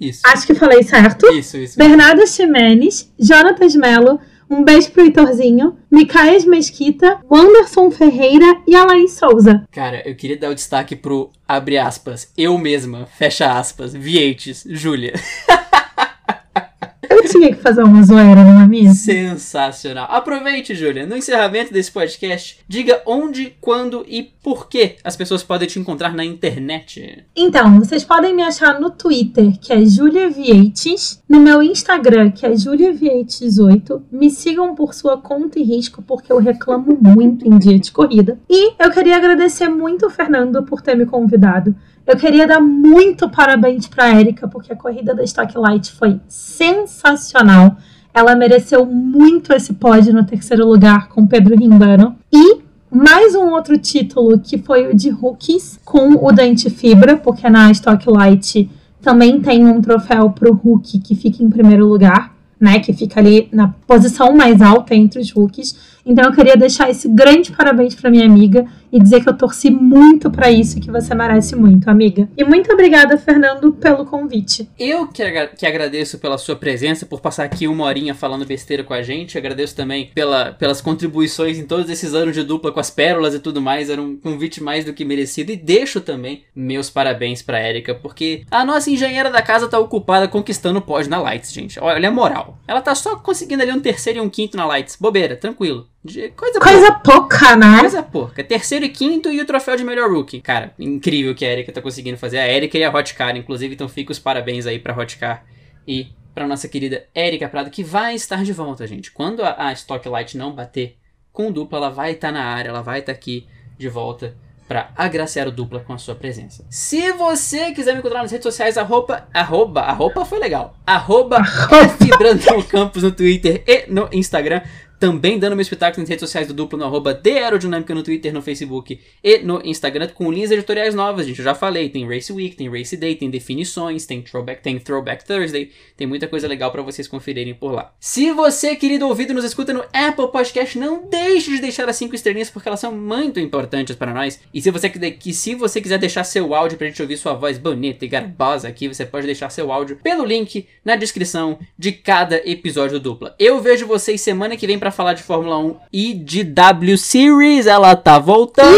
Isso. Acho que falei certo. Isso, isso. Bernardo Ximenes, Jonatas Melo, um beijo pro Heitorzinho, Micaes Mesquita, o Anderson Ferreira e a Laís Souza. Cara, eu queria dar o destaque pro, abre aspas, eu mesma, fecha aspas, Vietes, Júlia. Eu tinha que fazer uma zoeira, não é mesmo? Sensacional. Aproveite, Júlia, no encerramento desse podcast, diga onde, quando e por que as pessoas podem te encontrar na internet. Então, vocês podem me achar no Twitter, que é Julia Vietes, no meu Instagram, que é juliavietes8. Me sigam por sua conta e risco, porque eu reclamo muito em dia de corrida. E eu queria agradecer muito o Fernando por ter me convidado. Eu queria dar muito parabéns para Erika, porque a corrida da Stock Light foi sensacional. Ela mereceu muito esse pódio no terceiro lugar com Pedro Rimbano. E mais um outro título que foi o de Rookies com o Dente Fibra, porque na Stock Light também tem um troféu para o Rookie que fica em primeiro lugar, né? Que fica ali na posição mais alta entre os rookies. Então eu queria deixar esse grande parabéns para minha amiga e dizer que eu torci muito para isso e que você merece muito, amiga. E muito obrigada, Fernando, pelo convite. Eu que, agra que agradeço pela sua presença, por passar aqui uma horinha falando besteira com a gente. Agradeço também pela, pelas contribuições em todos esses anos de dupla com as pérolas e tudo mais. Era um convite mais do que merecido. E deixo também meus parabéns pra Erika, porque a nossa engenheira da casa tá ocupada conquistando pódio na Lights, gente. Olha a moral. Ela tá só conseguindo ali um terceiro e um quinto na Lights. Bobeira, tranquilo. De coisa, coisa pouca, né? Coisa pouca. Terceiro e quinto e o troféu de melhor rookie. Cara, incrível que a Erika tá conseguindo fazer. A Erika e a Hotcar, inclusive, então fica os parabéns aí pra Hotcar e pra nossa querida Erika Prado, que vai estar de volta, gente. Quando a, a Stocklight não bater com dupla, ela vai estar tá na área, ela vai estar tá aqui de volta para agraciar o dupla com a sua presença. Se você quiser me encontrar nas redes sociais, arroba, arroba, arroba foi legal, arroba Campos no Twitter e no Instagram também dando meu espetáculo nas redes sociais do Duplo no arroba The Aerodinâmica no Twitter, no Facebook e no Instagram com linhas editoriais novas, gente. Eu já falei, tem Race Week, tem Race Day, tem definições, tem Throwback, tem Throwback Thursday, tem muita coisa legal para vocês conferirem por lá. Se você, querido ouvido, nos escuta no Apple Podcast, não deixe de deixar as 5 estrelinhas porque elas são muito importantes para nós. E se você, que, se você quiser deixar seu áudio pra gente ouvir sua voz bonita e garbosa aqui, você pode deixar seu áudio pelo link na descrição de cada episódio do Dupla. Eu vejo vocês semana que vem para falar de Fórmula 1 e de W Series. Ela tá voltando.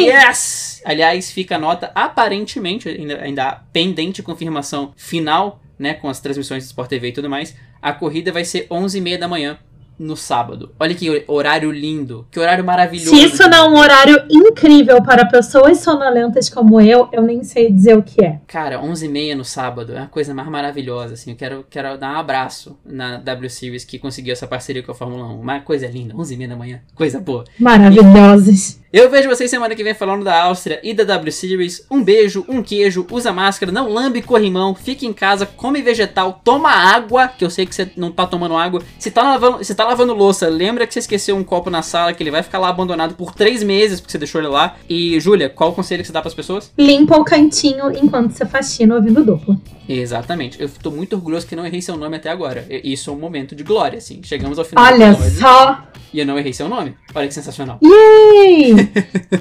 Yes! Aliás, fica a nota, aparentemente, ainda, ainda pendente confirmação final, né, com as transmissões do Sport TV e tudo mais. A corrida vai ser 11h30 da manhã no sábado. Olha que horário lindo, que horário maravilhoso. Se isso não é um horário incrível para pessoas sonolentas como eu, eu nem sei dizer o que é. Cara, 11h30 no sábado é a coisa mais maravilhosa, assim. Eu quero, quero dar um abraço na W Series que conseguiu essa parceria com a Fórmula 1. Uma coisa linda, 11h30 da manhã, coisa boa. Maravilhosas. Eu vejo vocês semana que vem falando da Áustria e da W Series. Um beijo, um queijo, usa máscara, não lambe corrimão, fique em casa, come vegetal, toma água, que eu sei que você não tá tomando água. Se tá lavando, se tá lavando louça, lembra que você esqueceu um copo na sala, que ele vai ficar lá abandonado por três meses porque você deixou ele lá. E, Júlia, qual o conselho que você dá pras pessoas? Limpa o cantinho enquanto você faxina ouvindo dupla. Exatamente. Eu tô muito orgulhoso que não errei seu nome até agora. Isso é um momento de glória, assim. Chegamos ao final Olha só! E eu não errei seu nome. Olha que sensacional. Yay!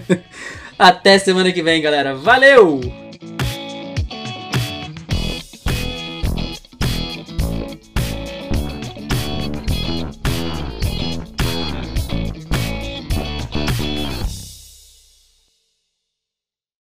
Até semana que vem, galera. Valeu!